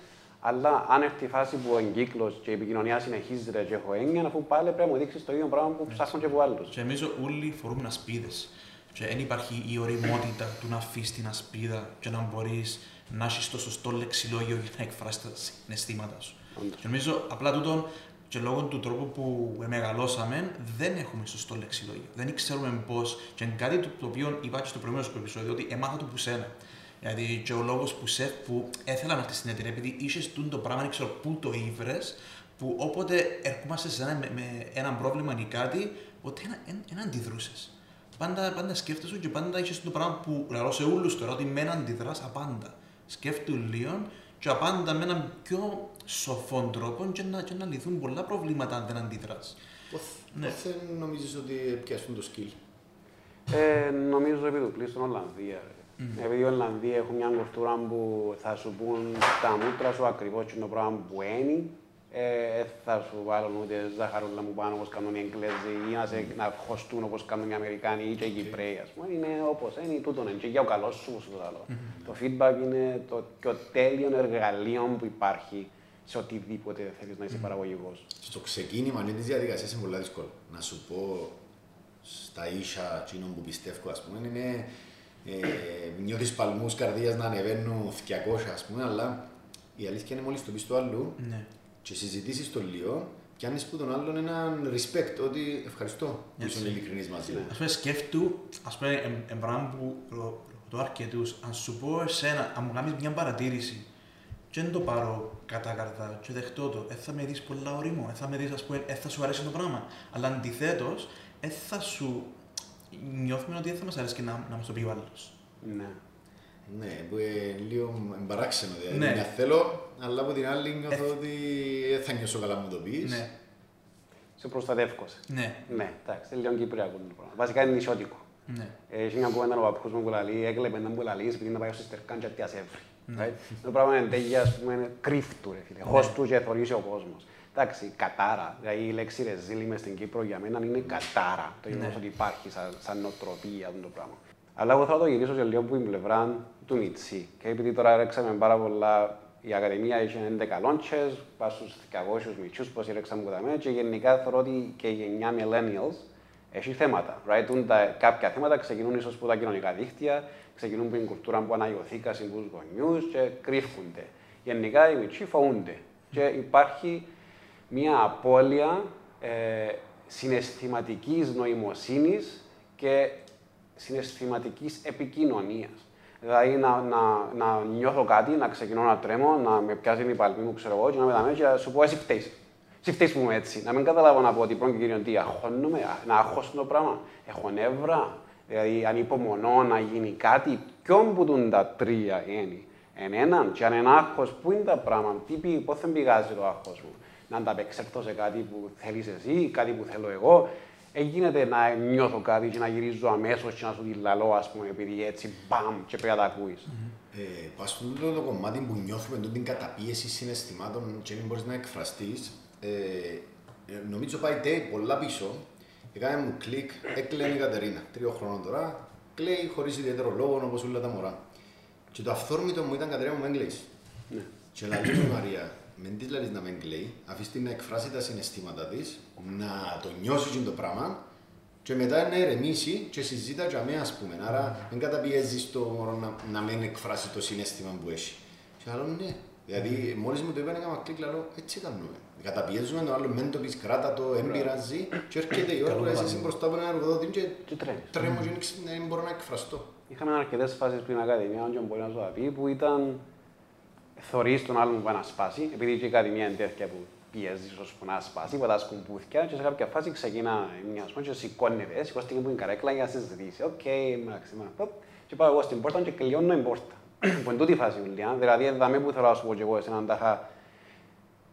Αλλά αν έρθει η φάση που ο εγκύκλος και η επικοινωνία συνεχίζεται και έχω έννοια, αφού πάλι πρέπει να μου δείξεις το ίδιο πράγμα που ψάχνω και από άλλου. Και νομίζω όλοι φορούμε ασπίδες. Και δεν υπάρχει η οριμότητα του να αφήσεις την ασπίδα και να μπορείς να έχεις το σωστό λεξιλόγιο για να εκφράσεις τα συναισθήματα σου. Και νομίζω απλά τούτο και λόγω του τρόπου που μεγαλώσαμε, δεν έχουμε σωστό λεξιλόγιο. Δεν ξέρουμε πώς. Και είναι κάτι το οποίο είπα και στο προηγούμενο επεισόδιο, ότι έμαθα το που σένα. Δηλαδή, και ο λόγος που, σε, που έθελα να έρθει στην εταιρεία, επειδή είσαι το πράγμα, δεν ξέρω πού το ήβρες, που όποτε ερχόμαστε σε ένα, με, με ένα πρόβλημα ή κάτι, ότι δεν αντιδρούσες. Πάντα, πάντα σκέφτεσαι και πάντα είσαι το πράγμα που λέω σε όλους τώρα, ότι με έναν αντιδράς απάντα. Σκέφτομαι λίγο και απάντα με έναν πιο σοφό τρόπο και να, και να λυθούν πολλά προβλήματα αν δεν αντιδράς. Πώ ναι. νομίζεις ότι πιάσουν το σκύλ; Ε, νομίζω επειδή του στην Ολλανδία. Mm. Επειδή οι Ολλανδοί έχουν μια κουλτούρα που θα σου πούν τα μούτρα σου ακριβώς το πράγμα που είναι, ε, θα σου βάλουν ούτε ζάχαρουλα μου πάνω όπως κάνουν οι Εγγλέζοι ή να, σε, να χωστούν όπως κάνουν οι Αμερικάνοι ή και οι Κυπρέοι. Ας πούμε. Είναι όπως είναι, τούτο είναι και για ο καλός σου σου το άλλο. Mm-hmm. Το feedback είναι το πιο τέλειο εργαλείο που υπάρχει σε οτιδήποτε θέλεις να είσαι παραγωγικός. Στο ξεκίνημα ναι, της διαδικασίας είναι πολύ δύσκολο. Να σου πω στα ίσα εκείνων που πιστεύω, ας πούμε, είναι ε, νιώθεις παλμούς καρδίας να ανεβαίνουν 200, ας πούμε, αλλά η αλήθεια είναι μόλις το πεις το άλλο Ναι. και συζητήσεις το λίγο και αν που τον άλλον έναν respect, ότι ευχαριστώ που Έτσι. ήσουν ειλικρινής μαζί μου. Ας πούμε, σκέφτου, ας πούμε, εμ- εν πράγμα που ρο- ρωτώ αρκετούς, αν σου πω εσένα, αν μου κάνεις μια παρατήρηση και δεν το πάρω κατά καρδά και δεχτώ το, δεν θα με δεις πολλά ωρίμο, δεν θα με δεις, ας πούμε, δεν θα σου αρέσει το πράγμα. Αλλά αντιθέτως, δεν θα σου νιώθουμε ότι δεν θα μας αρέσει και να, να μας το πει ο άλλος. Ναι. Ναι, που είναι λίγο εμπαράξενο, δηλαδή Ναι. μια θέλω, αλλά από την άλλη νιώθω ότι δεν θα νιώσω καλά μου το πεις. Ναι, Σε προστατεύκωσε. ναι, Ναι, εντάξει, είναι λίγο κυπριακό το πράγμα. Βασικά είναι νησιώτικο. ναι. Έχει μια κουβέντα ο παππούς μου που λέει, έκλεπε να μου λέει, επειδή να πάει στο στερκάν και τι ας έβρει. Ναι. Right? Το πράγμα είναι τέλεια, ας πούμε, κρύφτου ρε φίλε. Χώστους και θωρήσει ο κόσμος. Εντάξει, κατάρα. Δηλαδή η λέξη ρεζίλη μες στην Κύπρο για μένα είναι κατάρα. Το γεγονός Ναι. ότι υπάρχει σαν, σαν νοοτροπία αυτό το πράγμα. Αλλά εγώ θα το γυρίσω σε λίγο που την πλευρά του Μιτσί. Και επειδή τώρα ρέξαμε πάρα πολλά, η Ακαδημία είχε 11 λόντσες, πάνω στους 200 μητσούς που ρέξαμε που δαμε, και γενικά θεωρώ ότι και η γενιά millennials έχει θέματα. Right? Τούν τα, κάποια θέματα ξεκινούν ίσως από τα κοινωνικά δίκτυα, ξεκινούν από την κουλτούρα που αναγιωθήκαν στους γονιούς και κρύφκονται. Γενικά οι μητσοί φοβούνται. Και υπάρχει μια απώλεια ε, συναισθηματικής νοημοσύνης και συναισθηματικής επικοινωνίας. Δηλαδή να, να, να νιώθω κάτι, να ξεκινώ να τρέμω, να με πιάσει η παλμή μου, ξέρω εγώ, και να με δαμέ και να σου πω εσύ φταίεις. Εσύ φταίεις που είμαι έτσι. Να μην καταλάβω να πω ότι πρώτον και κύριον τι, αγχώνομαι, α, να αγχώσω το πράγμα. Έχω νεύρα, δηλαδή ανυπομονώ να γίνει κάτι. Ποιον που τούν τα τρία είναι. Εν έναν, και αν είναι άγχος, πού είναι τα πράγματα, τι πει, πώς δεν πηγάζει το άγχος μου. Να ανταπεξέλθω σε κάτι που θέλεις εσύ, κάτι που θέλω εγώ. Ε, γίνεται να νιώθω κάτι και να γυρίζω αμέσως και να σου τη λαλώ, ας πούμε, επειδή έτσι μπαμ και πρέπει να τα ακούεις. Ε, πας στο τούτο το κομμάτι που νιώθουμε τούτη την καταπίεση συναισθημάτων και δεν μπορείς να εκφραστείς, ε, ε, νομίζω πάει τε, πολλά πίσω. Έκανε μου κλικ, έκλαινε η Κατερίνα, τριών χρόνων τώρα, κλαίει χωρίς ιδιαίτερο λόγο όπως όλα τα μωρά. Και το αυθόρμητο μου ήταν Κατερίνα μου μην κλαίεις. Ναι. Και λέει μου Μαρία, μην της λαλείς να μην κλαίει, αφήσεις την να εκφράσει τα συναισθήματα της, να το νιώσει και το πράγμα και μετά να ηρεμήσει και συζήτα για μένα ας πούμε. Άρα δεν καταπιέζεις το μωρό να, να μην εκφράσει το συναίσθημα που έχει. Και άλλο ναι. Δηλαδή μόλις μου το είπαν έκανα κλικ λαλό, έτσι κάνουμε. Καταπιέζουμε το άλλο, μην το πεις κράτα το, δεν πειράζει και έρχεται η ώρα που Καλό είσαι παράδειγμα. μπροστά από έναν εργοδότη και Και τρέμεις. τρέμω και δεν ξε- δεν μπορώ να εκφραστώ. Είχαμε αρκετές φάσεις πριν Ακαδημία, αν και μπορεί να σου τα πει, που ήταν θωρείς τον άλλον που να σπάσει, επειδή και η Ακαδημία είναι τέτοια που πιέζεις ίσως που να σπάσει, πατάς κουμπούδκια και σε κάποια φάση ξεκινά μια ας πούμε και σηκώνεται, σηκώστηκε που είναι καρέκλα για να συζητήσει. Οκ, εντάξει, μα, ποπ, και πάω εγώ στην πόρτα και κλειώνω την πόρτα. *clears throat* που είναι τούτη η φάση ουλιά, δηλαδή εδώ που θέλω να σου πω και εγώ εσένα τάχα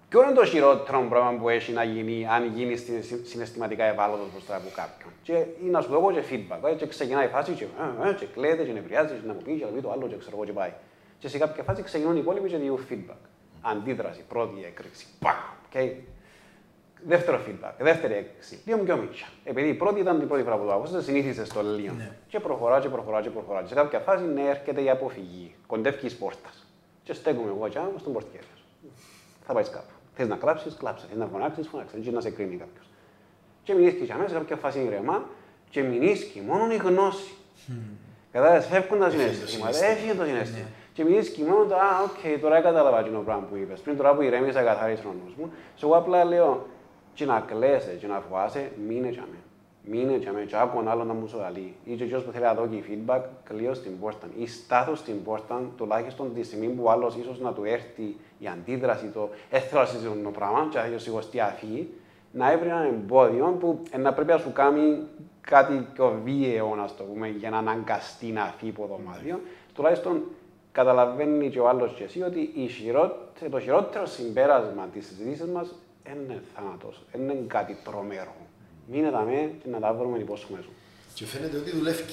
Ποιο είναι το χειρότερο πράγμα που έχει να γίνει αν γίνεις συ- συναισθηματικά ευάλωτος μπροστά από κάποιον; Και ή να σου δω εγώ και feedback. ε, Και ξεκινάει η φάση και, ε, ε, και κλαίτε και νευριάζει, και να μου πει και να πει το άλλο και ξέρω εγώ και πάει. Και σε κάποια φάση ξεκινούν οι υπόλοιποι και διούν feedback. Αντίδραση, πρώτη έκρηξη. Παμ! Okay. Δεύτερο feedback, δεύτερη έκρηξη. Λίγο πιο μίτσα. Επειδή η πρώτη ήταν η πρώτη φορά που το άκουσα, συνήθισες στο λίγο. Ναι. Και προχωρά και προχωρά και προχωρά. Και σε κάποια φάση ναι, έρχεται η αποφυγή. Κοντεύει η πόρτα. Και στέκομαι εγώ και άνω στον πορτιέρι θα πάεις κάπου. Θες να κλάψεις, κλάψε. Θες να φωνάξεις, φωνάξε. Δεν να σε κρίνει κάποιος. Και μηνύσκει για μέσα σε κάποια φάση ηρεμά και μηνύσκει μόνο η γνώση. Κατάλαβες, φεύγουν τα Έφυγε το συναισθήματα. συναίσθημα. Έφυγε το συνέστημα. Ναι. Και μηνύσκει μόνο το, α, οκ, τώρα κατάλαβα το πράγμα που είπες. Πριν τώρα που ηρέμησα, καθαρίσει ο νους μου. Σε εγώ απλά λέω, και να κλαίσαι, και να φοβάσαι, μείνε για μένα. Μείνε για μένα, και άκου έναν άλλο να μου σου λέει. Ή και εκείνος που θέλει να δώσει feedback, κλείω στην πόρτα. Ή στάθω στην πόρτα, τουλάχιστον τη στιγμή που ο άλλος ίσως να του έρθει η αντίδραση, το έθελα να συζητούν το πράγμα, και θα σιγωστεί αφή, να έβρει ένα εμπόδιο που ε, να πρέπει να σου κάνει κάτι πιο βίαιο, να το πούμε, για να αναγκαστεί να φύγει από το δωμάτιο. Τουλάχιστον καταλαβαίνει και ο άλλος και εσύ ότι η χειρότε- το χειρότερο συμπέρασμα της συζήτησης μας είναι θάνατος, είναι κάτι τρομερό. Μείνε τα με και να τα βρούμε υπόσχομαι σου. Και φαίνεται ότι δουλεύει.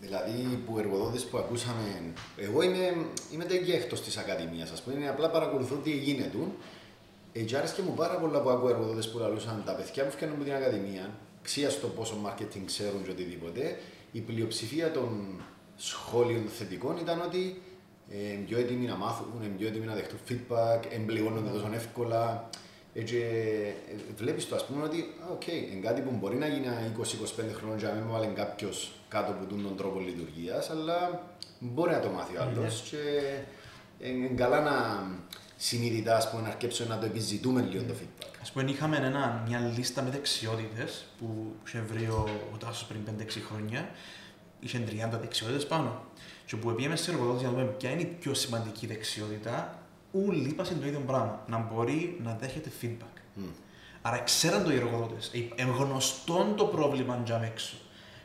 Δηλαδή, που εργοδότε που ακούσαμε. Εγώ είμαι, είμαι τέτοια εκτός της Ακαδημίας, ας πούμε. Είναι απλά παρακολουθώ τι γίνεται. Ε, και άρεσε μου πάρα πολλά που ακούω εργοδότες που λαλούσαν τα παιδιά που φτιάχνουν από την Ακαδημία, ξία στο πόσο marketing ξέρουν και οτιδήποτε. Η πλειοψηφία των σχόλιων θετικών ήταν ότι ε, πιο έτοιμοι να μάθουν, είναι πιο έτοιμοι να δεχτούν feedback, εμπληγώνονται τόσο εύκολα. Ε, και ε, βλέπεις το ας πούμε ότι, OK, okay, είναι κάτι που μπορεί να γίνει 20-25 χρόνια και να μην βάλει κάποιος κάτω από τον τρόπο λειτουργίας, αλλά μπορεί να το μάθει ο άλλος Ναι. και είναι καλά να συνειδητά ας πούμε, να αρκέψουμε να το επιζητούμε λίγο το feedback. Ας πούμε, είχαμε ένα, μια λίστα με δεξιότητες που είχε βρει ο, ο Τάσος πριν 5-6 χρόνια. Είχε 30 δεξιότητες πάνω. Και που πήγαμε σε εργοδότες για να δούμε ποια είναι η πιο σημαντική δεξιότητα, όλοι είπαν το ίδιο πράγμα. Να μπορεί να δέχεται feedback. Μμ. Άρα ξέραν το οι εργοδότες. Ε, γνωστόν το πρόβλημα για έξω.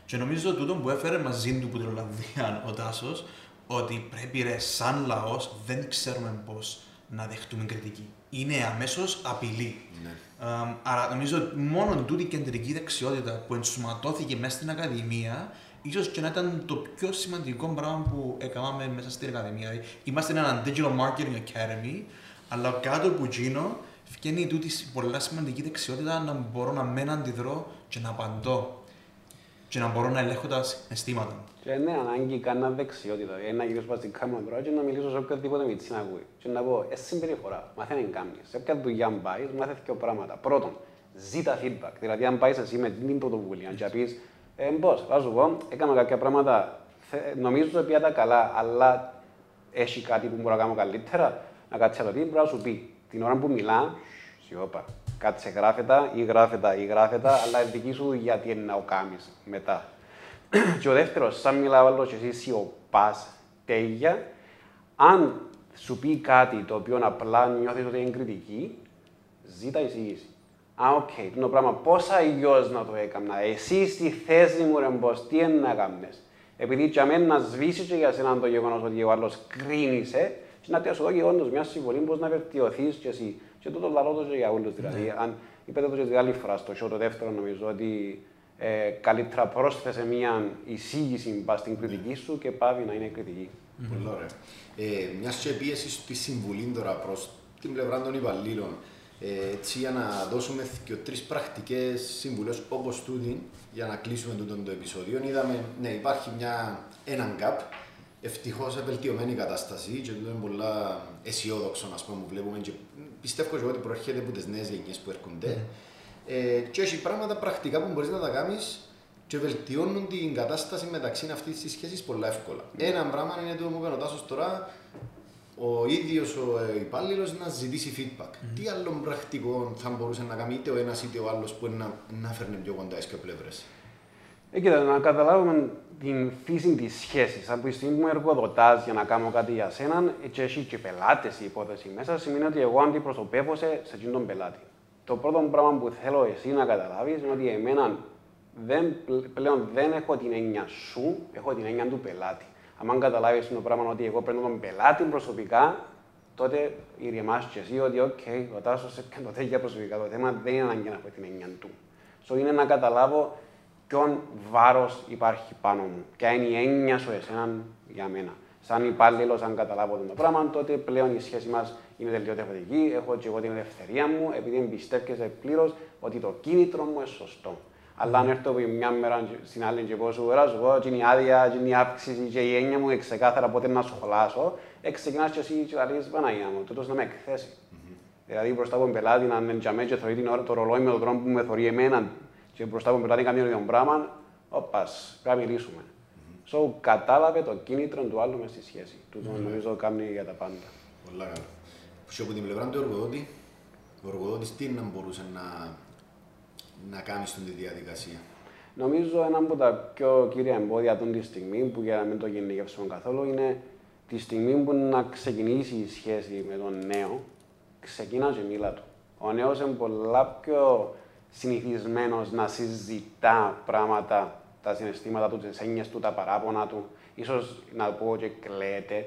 Και νομίζω τούτο που έφερε μαζί του που την Ολλανδία ο Τάσος, ότι πρέπει ρε, σαν λαός δεν ξέρουμε πώς να δεχτούμε κριτική. Είναι αμέσως απειλή. Ναι. Αμ, άρα νομίζω ότι μόνο τούτη η κεντρική δεξιότητα που ενσωματώθηκε μέσα στην Ακαδημία, ίσως και να ήταν το πιο σημαντικό πράγμα που έκαναμε μέσα στην Ακαδημία. Δηλαδή, Είμαστε ένα Digital Marketing Academy, αλλά κάτω από εκείνο βγαίνει τούτη η πολλά σημαντική δεξιότητα να μπορώ να μένω αντιδρώ και να απαντώ και να μπορώ να ελέγχω τα αισθήματα. Και είναι ανάγκη κανένα δεξιότητα. Ε, να γυρίσω στην κάμερα τώρα και να μιλήσω σε οποιοδήποτε μητσί να ακούει. Και να πω, εσύ συμπεριφορά, μαθαίνει να κάνεις. Σε όποια δουλειά πάεις, μάθε δύο πράγματα. Πρώτον, ζήτα feedback. Δηλαδή, αν πάεις εσύ με την πρωτοβουλία και πεις, ε, πώς, θα σου πω, έκανα κάποια πράγματα, θε- νομίζω ότι πήγα τα καλά, αλλά έχει κάτι που μπορώ να κάνω καλύτερα, να κάτσει να το πει, μπορεί να σου πει. Την ώρα που μιλά, σιώπα. Κάτσε γράφε τα ή γράφε τα ή γράφε τα, αλλά είναι δική σου γιατί είναι να το κάνεις μετά. και ο δεύτερος, σαν μιλάω άλλος και εσύ σιωπάς τέλεια, αν σου πει κάτι το οποίο απλά νιώθεις ότι είναι κριτική, ζήτα εισήγηση. Α, OK, okay, το πράγμα πώς αλλιώς να το έκανα. Εσύ στη θέση μου ρε boss, τι είναι να κάνεις; Επειδή για μένα να σβήσει και για σένα το γεγονός ότι ο άλλος κρίνησε, και να σου δω και όντως μιας συμβολής πώς να βελτιωθείς και εσύ. Και τούτο λαρό το και για όλους δηλαδή. Αν είπατε το και την άλλη φορά στο show το δεύτερο νομίζω ότι ε, καλύτερα πρόσθεσε μια εισήγηση πας στην κριτική σου και πάβει να είναι κριτική. Πολύ ωραία. Ε, μιας και πίεσης στη συμβουλή τώρα προς την πλευρά των υπαλλήλων, ε, έτσι για να δώσουμε και τρεις πρακτικές συμβουλές όπως τούτη για να κλείσουμε τούτο το επεισόδιο. Είδαμε, ναι, υπάρχει μια, έναν gap. Ευτυχώς βελτιωμένη κατάσταση και τούτο είναι πολύ αισιόδοξο να πούμε, που βλέπουμε και πιστεύω και εγώ ότι προέρχεται από τις νέες γενιές που έρχονται. Ε, και έχει πράγματα πρακτικά που μπορείς να τα κάνεις και βελτιώνουν την κατάσταση μεταξύ αυτής της σχέσης πολύ εύκολα. Ένα πράγμα είναι το που είπε ο Τάσος τώρα, ο ίδιος ο ε, υπάλληλος να ζητήσει feedback. Τι άλλο πρακτικό θα μπορούσε να κάνει είτε ο ένας είτε ο άλλος που να, να φέρνει πιο κοντά τις πλευρές. Ε, κοίτα, να καταλάβουμε την φύση της σχέσης. Από τη στιγμή που με εργοδοτάς για να κάνω κάτι για σένα, και έχει και πελάτες η υπόθεση μέσα, σημαίνει ότι εγώ αντιπροσωπεύω σε, σε εκείνον τον πελάτη. Το πρώτο πράγμα που θέλω εσύ να καταλάβεις είναι ότι εμένα δεν, πλέον δεν έχω την έννοια σου, έχω την έννοια του πελάτη. Αν καταλάβεις το πράγμα ότι εγώ παίρνω τον πελάτη προσωπικά, τότε ηρεμάς και εσύ ότι, οκ, ο Τάσος έπιανε το τέτοια προσωπικά. Το θέμα δεν είναι ανάγκη να έχω την έννοια του. So, είναι να καταλάβω ποιον βάρος υπάρχει πάνω μου, ποια είναι η έννοια σου εσένα για μένα; Σαν υπάλληλος, αν καταλάβω το πράγμα, τότε πλέον η σχέση μας είναι τελείως διαφορετική. Έχω και εγώ την ελευθερία μου, επειδή εμπιστεύεσαι πλήρως ότι το κίνητρο μου είναι σωστό. Αλλά αν έρθω από μια μέρα στην άλλη και πω σου «Ωραία, σου πω, και είναι η άδεια, και είναι η αύξηση και η έννοια μου είναι ξεκάθαρα πότε να σχολάσω, ε, ξεκινάς και εσύ και λες Παναγία μου, τούτος να με εκθέσει. Δηλαδή μπροστά από τον πελάτη να είναι για μένα και θεωρεί την ώρα το ρολόι με τον τρόπο που με θεωρεί εμένα και μπροστά από τον πελάτη κάνει το πράγμα, όπας, πρέπει να μιλήσουμε. So, κατάλαβε το κίνητρο του άλλου μες στη σχέση. Τούτο νομίζω κάνει για τα πάντα. Πολύ καλό. Και από την πλευρά του εργοδότη, ο εργοδότης τι να μπορούσε να, να κάνει στην διαδικασία; Νομίζω ένα από τα πιο κύρια εμπόδια αυτή τη στιγμή, που για να μην το γενικεύσουμε καθόλου, είναι τη στιγμή που να ξεκινήσει η σχέση με τον νέο, ξεκινά και μίλα του. Ο νέος είναι πολλά πιο συνηθισμένος να συζητά πράγματα, τα συναισθήματα του, τις έννοιες του, τα παράπονα του. Ίσως να πω και κλαίτε,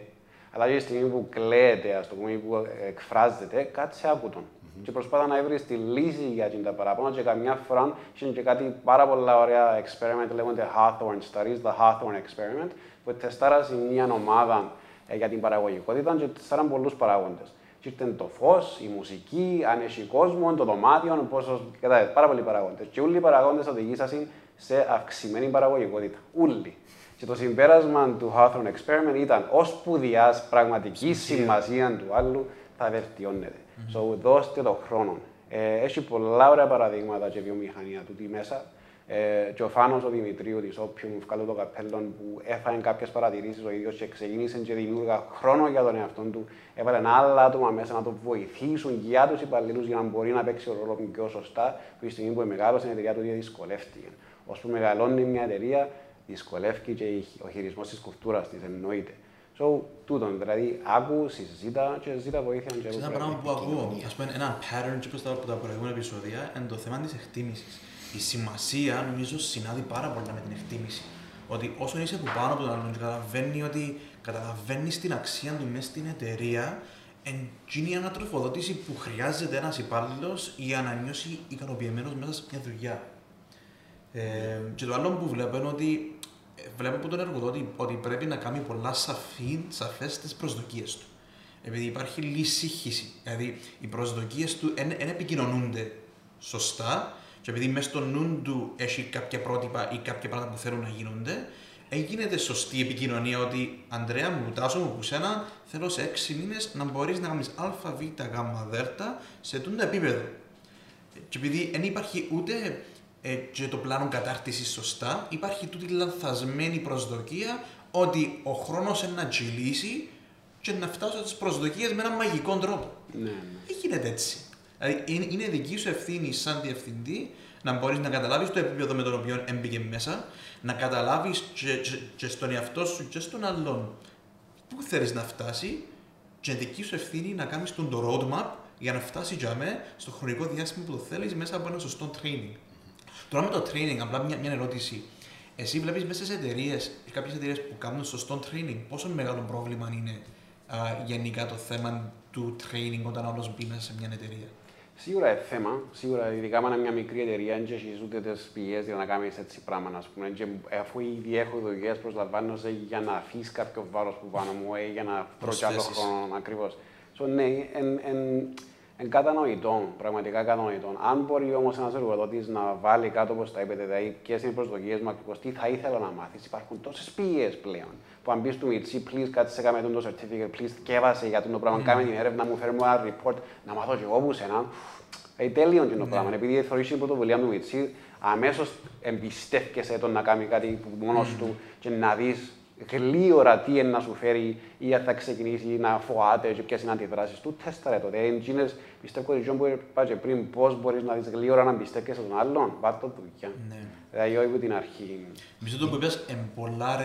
αλλά και τη στιγμή που κλαίτε, ας το πούμε, που εκφράζεται, κάτσε άκου τον. Και προσπάθα να βρεις τη λύση για την τα παράπονα και καμιά φορά είναι και κάτι πάρα πολλά ωραία experiment, λέγονται Hawthorne Studies, the Hawthorne Experiment, που τεστάρασε μια ομάδα ε, για την παραγωγικότητα και τεστάραν πολλούς παράγοντες. Και ήρθε το φως, η μουσική, αν έχει κόσμο, το δωμάτιο, πόσο. Κατάλαβες, πάρα πολλοί παράγοντε. Και όλοι οι παράγοντε οδηγήσαν σε αυξημένη παραγωγικότητα. Όλοι. Και Και το συμπέρασμα του Hawthorne Experiment ήταν ως σπουδιάς πραγματική σημασία του άλλου θα βελτιώνεται. Mm-hmm. So, δώστε το χρόνο. Ε, έχει πολλά ωραία παραδείγματα και βιομηχανία του τι μέσα. Ε, και ο Φάνος ο Δημητρίου της Όπιου μου βγάλω το καπέλο που έφαγε κάποιες παρατηρήσεις ο ίδιος και ξεκίνησε και δημιούργα χρόνο για τον εαυτό του. Έβαλε ένα άλλο άτομα μέσα να το βοηθήσουν για τους υπαλλήλους για να μπορεί να παίξει ο ρόλος πιο σωστά. Που τη στιγμή που μεγάλωσε η εταιρεία του δυσκολεύτηκε. Ώσπου μεγαλώνει μια εταιρεία, δυσκολεύει και ο χειρισμός της κουλτούρας της εννοείται. So, τούτον, δηλαδή, άκου, συζήτα και ζήτα βοήθεια. Σε ένα πράγμα που ακούω, ας πούμε, ένα pattern και από τα προηγούμενα επεισόδια, είναι το θέμα της εκτίμησης. Η σημασία, νομίζω, συνάδει πάρα πολύ με την εκτίμηση. Ότι όσο είσαι από πάνω από τον άλλον και καταλαβαίνει ότι καταλαβαίνεις την αξία του μέσα στην εταιρεία, είναι η ανατροφοδότηση που χρειάζεται ένας υπάλληλος για να νιώσει ικανοποιημένος μέσα σε μια δουλειά. Ε, και το άλλο που βλέπω είναι ότι ε, βλέπω από τον εργοδότη ότι πρέπει να κάνει πολλά σαφή, σαφές τις προσδοκίες του. Επειδή υπάρχει λίγη Δηλαδή, οι προσδοκίες του δεν επικοινωνούνται σωστά και επειδή μέσα στο νου του έχει κάποια πρότυπα ή κάποια πράγματα που θέλουν να γίνονται, έγινε σωστή επικοινωνία ότι Αντρέα μου, τάσο μου που σένα θέλω σε έξι μήνες να μπορείς να κάνεις Α, Β, Γ, Δ σε τούντα επίπεδο. Και επειδή δεν υπάρχει ούτε ε, και το πλάνο κατάρτισης σωστά, υπάρχει τούτη λανθασμένη προσδοκία ότι ο χρόνος είναι να τσιλήσει και να φτάσω τι προσδοκίες με έναν μαγικό τρόπο. Ναι, ναι. Δεν γίνεται έτσι. Δηλαδή, είναι, είναι δική σου ευθύνη σαν διευθυντή να μπορείς να καταλάβεις το επίπεδο με το οποίο έμπηκε μέσα, να καταλάβεις και, και, και, στον εαυτό σου και στον άλλον πού θέλεις να φτάσει, και δική σου ευθύνη να κάνεις τον το roadmap για να φτάσει για μέ στο χρονικό διάστημα που το θέλεις μέσα από ένα σωστό training. Τώρα με το training, απλά μια, μια ερώτηση. Εσύ βλέπεις μέσα σε εταιρείες, κάποιες εταιρείες που κάνουν σωστό training, πόσο μεγάλο πρόβλημα είναι α, γενικά το θέμα του training όταν άλλος μπει μέσα σε μια εταιρεία; Σίγουρα είναι θέμα. Σίγουρα, ειδικά με μια μικρή εταιρεία, δεν έχεις ούτε τις πηγέ για να κάνεις έτσι πράγματα. Ας πούμε. Και αφού ήδη έχω δουλειές, προσλαμβάνω για να αφήσεις κάποιο βάρος που πάνω μου ή για να βρω άλλο χρόνο. Ακριβώς. So, ναι, εν, εν, εν κατανοητό, πραγματικά κατανοητό. Αν μπορεί όμως ένας εργοδότης να βάλει κάτω όπως τα είπετε, δηλαδή ποιε είναι οι προσδοκίες μου ακριβώς, τι θα ήθελα να μάθεις, υπάρχουν τόσες πηγέ πλέον. Που αν μπει στο Μιτσί, please κάτσε σε κάμε το certificate, please κέβασε για το πράγμα, mm. κάμε την έρευνα μου, φέρει μου ένα report, να μάθω και εγώ που σένα. Ε, τέλειο το πράγμα. Ναι. Επειδή θεωρείς την πρωτοβουλία του Μιτσί, αμέσως εμπιστεύκεσαι τον να κάνει κάτι μόνος του και να δεις γλύωρα τι είναι να σου φέρει ή αν θα ξεκινήσει να φοάται και ποιες είναι οι αντιδράσεις του, τέσταρε τότε. Εντζίνες πιστεύω ότι που είπα και πριν πώς μπορείς να δεις γλύωρα να πιστεύεις στον άλλον, πάρ' το δουλειά. Ναι. Δηλαδή όχι από την αρχή. Μισό το που είπες είναι πολλά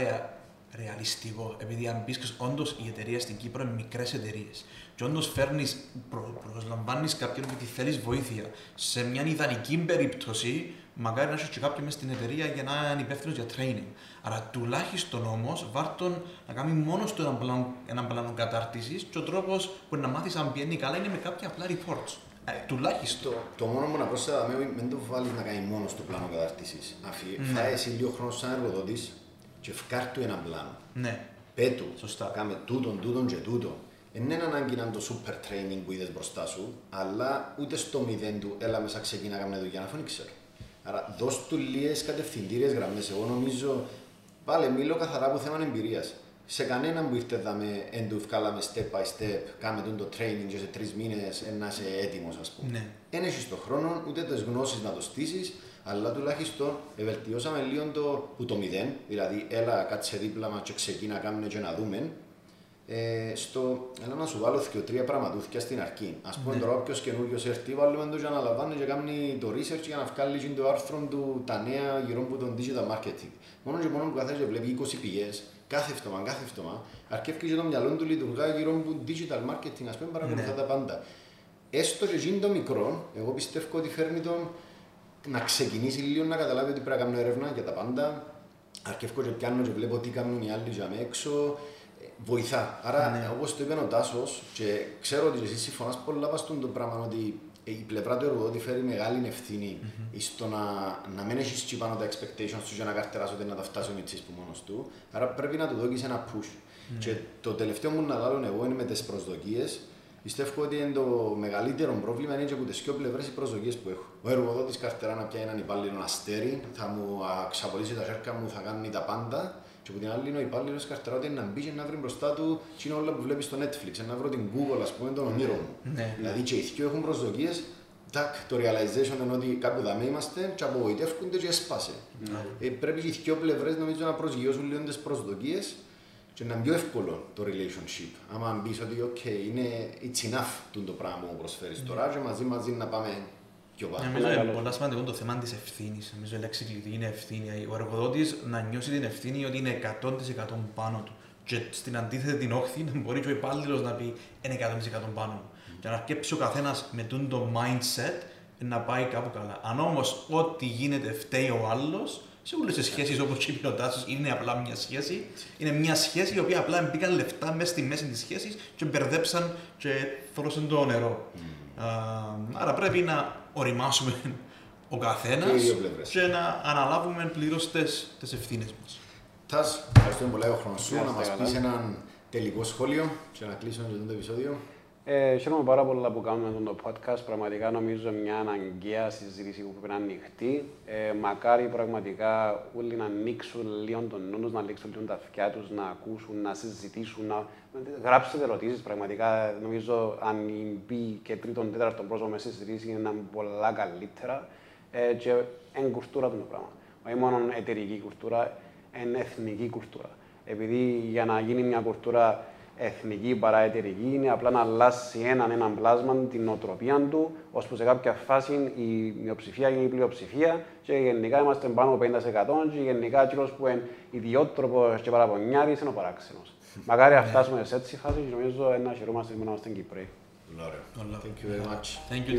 ρεαλιστικό, επειδή αν πεις όντως οι εταιρείε στην Κύπρο είναι μικρές εταιρείες και όντως φέρνεις, προ, προσλαμβάνεις κάποιον που τη θέλεις βοήθεια σε μια ιδανική περίπτωση μακάρι να έχεις και κάποιον μέσα στην εταιρεία για να είναι υπεύθυνος για training. Άρα τουλάχιστον όμως βάρτον να κάνει μόνος του έναν πλάνο, έναν πλάνο κατάρτισης και ο τρόπος που να μάθεις αν πιένει καλά είναι με κάποια απλά reports. Ε, τουλάχιστον. Το, το μόνο που να πρόσθετα μην το βάλεις να κάνει μόνος στο πλάνο κατάρτισης. Αφή mm. θα εσύ λίγο χρόνο σαν εργοδότης και του ένα πλάνο. Ναι. Πέτου. Σωστά. Κάμε τούτον, τούτον και τούτον. Δεν είναι ανάγκη να είναι το super training που είδες μπροστά σου, αλλά ούτε στο μηδέν του έλα μέσα ξεκινά να κάνει δουλειά, αφού δεν ξέρω. Άρα δώσ' του λίγες κατευθυντήριες γραμμές. Εγώ νομίζω, πάλι μιλώ καθαρά από θέμα εμπειρίας. Σε κανέναν που ήρθε εδώ με εν του βγάλαμε step by step, κάμε το training και σε τρεις μήνες να είσαι έτοιμος, ας πούμε. Ναι. Δεν έχεις τον χρόνο ούτε τις γνώσεις να το στήσεις, αλλά τουλάχιστον βελτιώσαμε λίγο το που το μηδέν. Δηλαδή, έλα κάτσε δίπλα μας και ξεκίνα κάνουμε και να δούμε ε, στο, έλα να σου βάλω και τρία πραγματούθηκια στην αρχή. Ας πούμε ναι. τώρα όποιος καινούργιος έρθει, βάλουμε το για να λαμβάνει και κάνει το research για να βγάλει το άρθρο του τα νέα γύρω από τον digital marketing. Μόνο και μόνο που καθένα και βλέπει 20 πηγές, κάθε φτωμά, κάθε φτωμά, αρκεύει και το μυαλό του λειτουργά γύρω από digital marketing, ας πούμε παρακολουθά ναι. τα πάντα. Έστω και γίνει το μικρό, εγώ πιστεύω ότι φέρνει τον να ξεκινήσει λίγο να καταλάβει ότι πρέπει να κάνω έρευνα για τα πάντα. Αρκεύω και πιάνω και βλέπω τι κάνουν οι άλλοι για έξω, βοηθά. Άρα, ναι. όπως το είπε ο Τάσος, και ξέρω ότι εσύ συμφωνάς πολλά παστούν το πράγμα ότι η πλευρά του εργοδότη φέρει μεγάλη ευθύνη mm-hmm. στο να, να μην έχεις τσι πάνω τα expectations του για να καρτεράσω να τα φτάσει ο Μιτσής που μόνος του. Άρα πρέπει να του δώσεις ένα push. Mm-hmm. Και το τελευταίο μου να λέω εγώ είναι με τις προσδοκίες. Πιστεύω ότι είναι το μεγαλύτερο πρόβλημα είναι και από τις δύο πλευρές οι προσδοκίες που έχω. Ο εργοδότης καρτερά να πιάνει έναν υπάλληλο αστέρι, θα μου ξαπολύσει τα χέρια μου, θα κάνει τα πάντα Και από την άλλη είναι ο υπάλληλος καρτερά να μπει και να βρει μπροστά του τι είναι όλα που βλέπεις στο Netflix, να βρω την Google, ας πούμε, τον ονείρο μου. Ναι. Δηλαδή και οι δυο έχουν προσδοκίες, τάκ, το realization είναι ότι κάπου δαμέ είμαστε και απογοητεύκονται και έσπασε. Ε, πρέπει και οι δυο πλευρές νομίζω να προσγειώσουν λίγο τις προσδοκίες και να είναι πιο εύκολο το relationship. Άμα μπεις ότι ok, είναι it's enough το, το πράγμα που προσφέρεις τώρα και μαζί μαζί να πάμε πιο πάνω. Νομίζω Ένα είναι καλό. πολύ σημαντικό το θέμα της ευθύνης. Νομίζω η λέξη κλειδί είναι ευθύνη. Ο εργοδότης να νιώσει την ευθύνη ότι είναι 100% πάνω του. Και στην αντίθετη την όχθη να μπορεί και ο υπάλληλος να πει είναι 100% πάνω μου. Και να αρκέψει ο καθένας με τούν το mindset να πάει κάπου καλά. Αν όμως ό,τι γίνεται φταίει ο άλλος, σε όλες τις σχέσεις όπως είπε ο Τάσο, είναι απλά μια σχέση. Είναι μια σχέση η οποία απλά μπήκαν λεφτά μέσα στη μέση της σχέσης και μπερδέψαν και θωρώσαν το νερό. Α, άρα πρέπει να οριμάσουμε ο καθένας Και οι δύο πλευρές. και να αναλάβουμε πλήρως τις ευθύνες μας. Τας, ευχαριστούμε πολύ για τον χρόνο σου, Να να είστε μας καλά. πεις έναν τελικό σχόλιο και να κλείσουμε και το επεισόδιο. Ε, χαίρομαι πάρα πολλά που κάνουμε αυτό το podcast. Πραγματικά νομίζω μια αναγκαία συζήτηση που πρέπει να είναι ανοιχτή. Ε, μακάρι πραγματικά όλοι να ανοίξουν λίγο τον νου τους, να ανοίξουν λίγο τα αυτιά τους, να ακούσουν, να συζητήσουν, να γράψετε ερωτήσεις. Πραγματικά νομίζω αν μπει και τρίτον, τέταρτον πρόσωπο μέσα στη συζήτηση είναι να είναι πολλά καλύτερα. Ε, και είναι κουλτούρα το πράγμα. Όχι μόνο εταιρική κουλτούρα, είναι εθνική κουλτούρα. Επειδή για να γίνει μια κουλτούρα εθνική παραεταιρική, είναι απλά να αλλάσει έναν έναν πλάσμα την οτροπία του, ώσπου σε κάποια φάση η μειοψηφία είναι η πλειοψηφία και γενικά είμαστε πάνω από 50% και γενικά κύριο που είναι ιδιότροπος και παραπονιάρης είναι ο παράξενος. Μακάρι να φτάσουμε σε έτσι φάση και νομίζω να χαιρόμαστε που είμαστε στην Thank you very much. Thank you,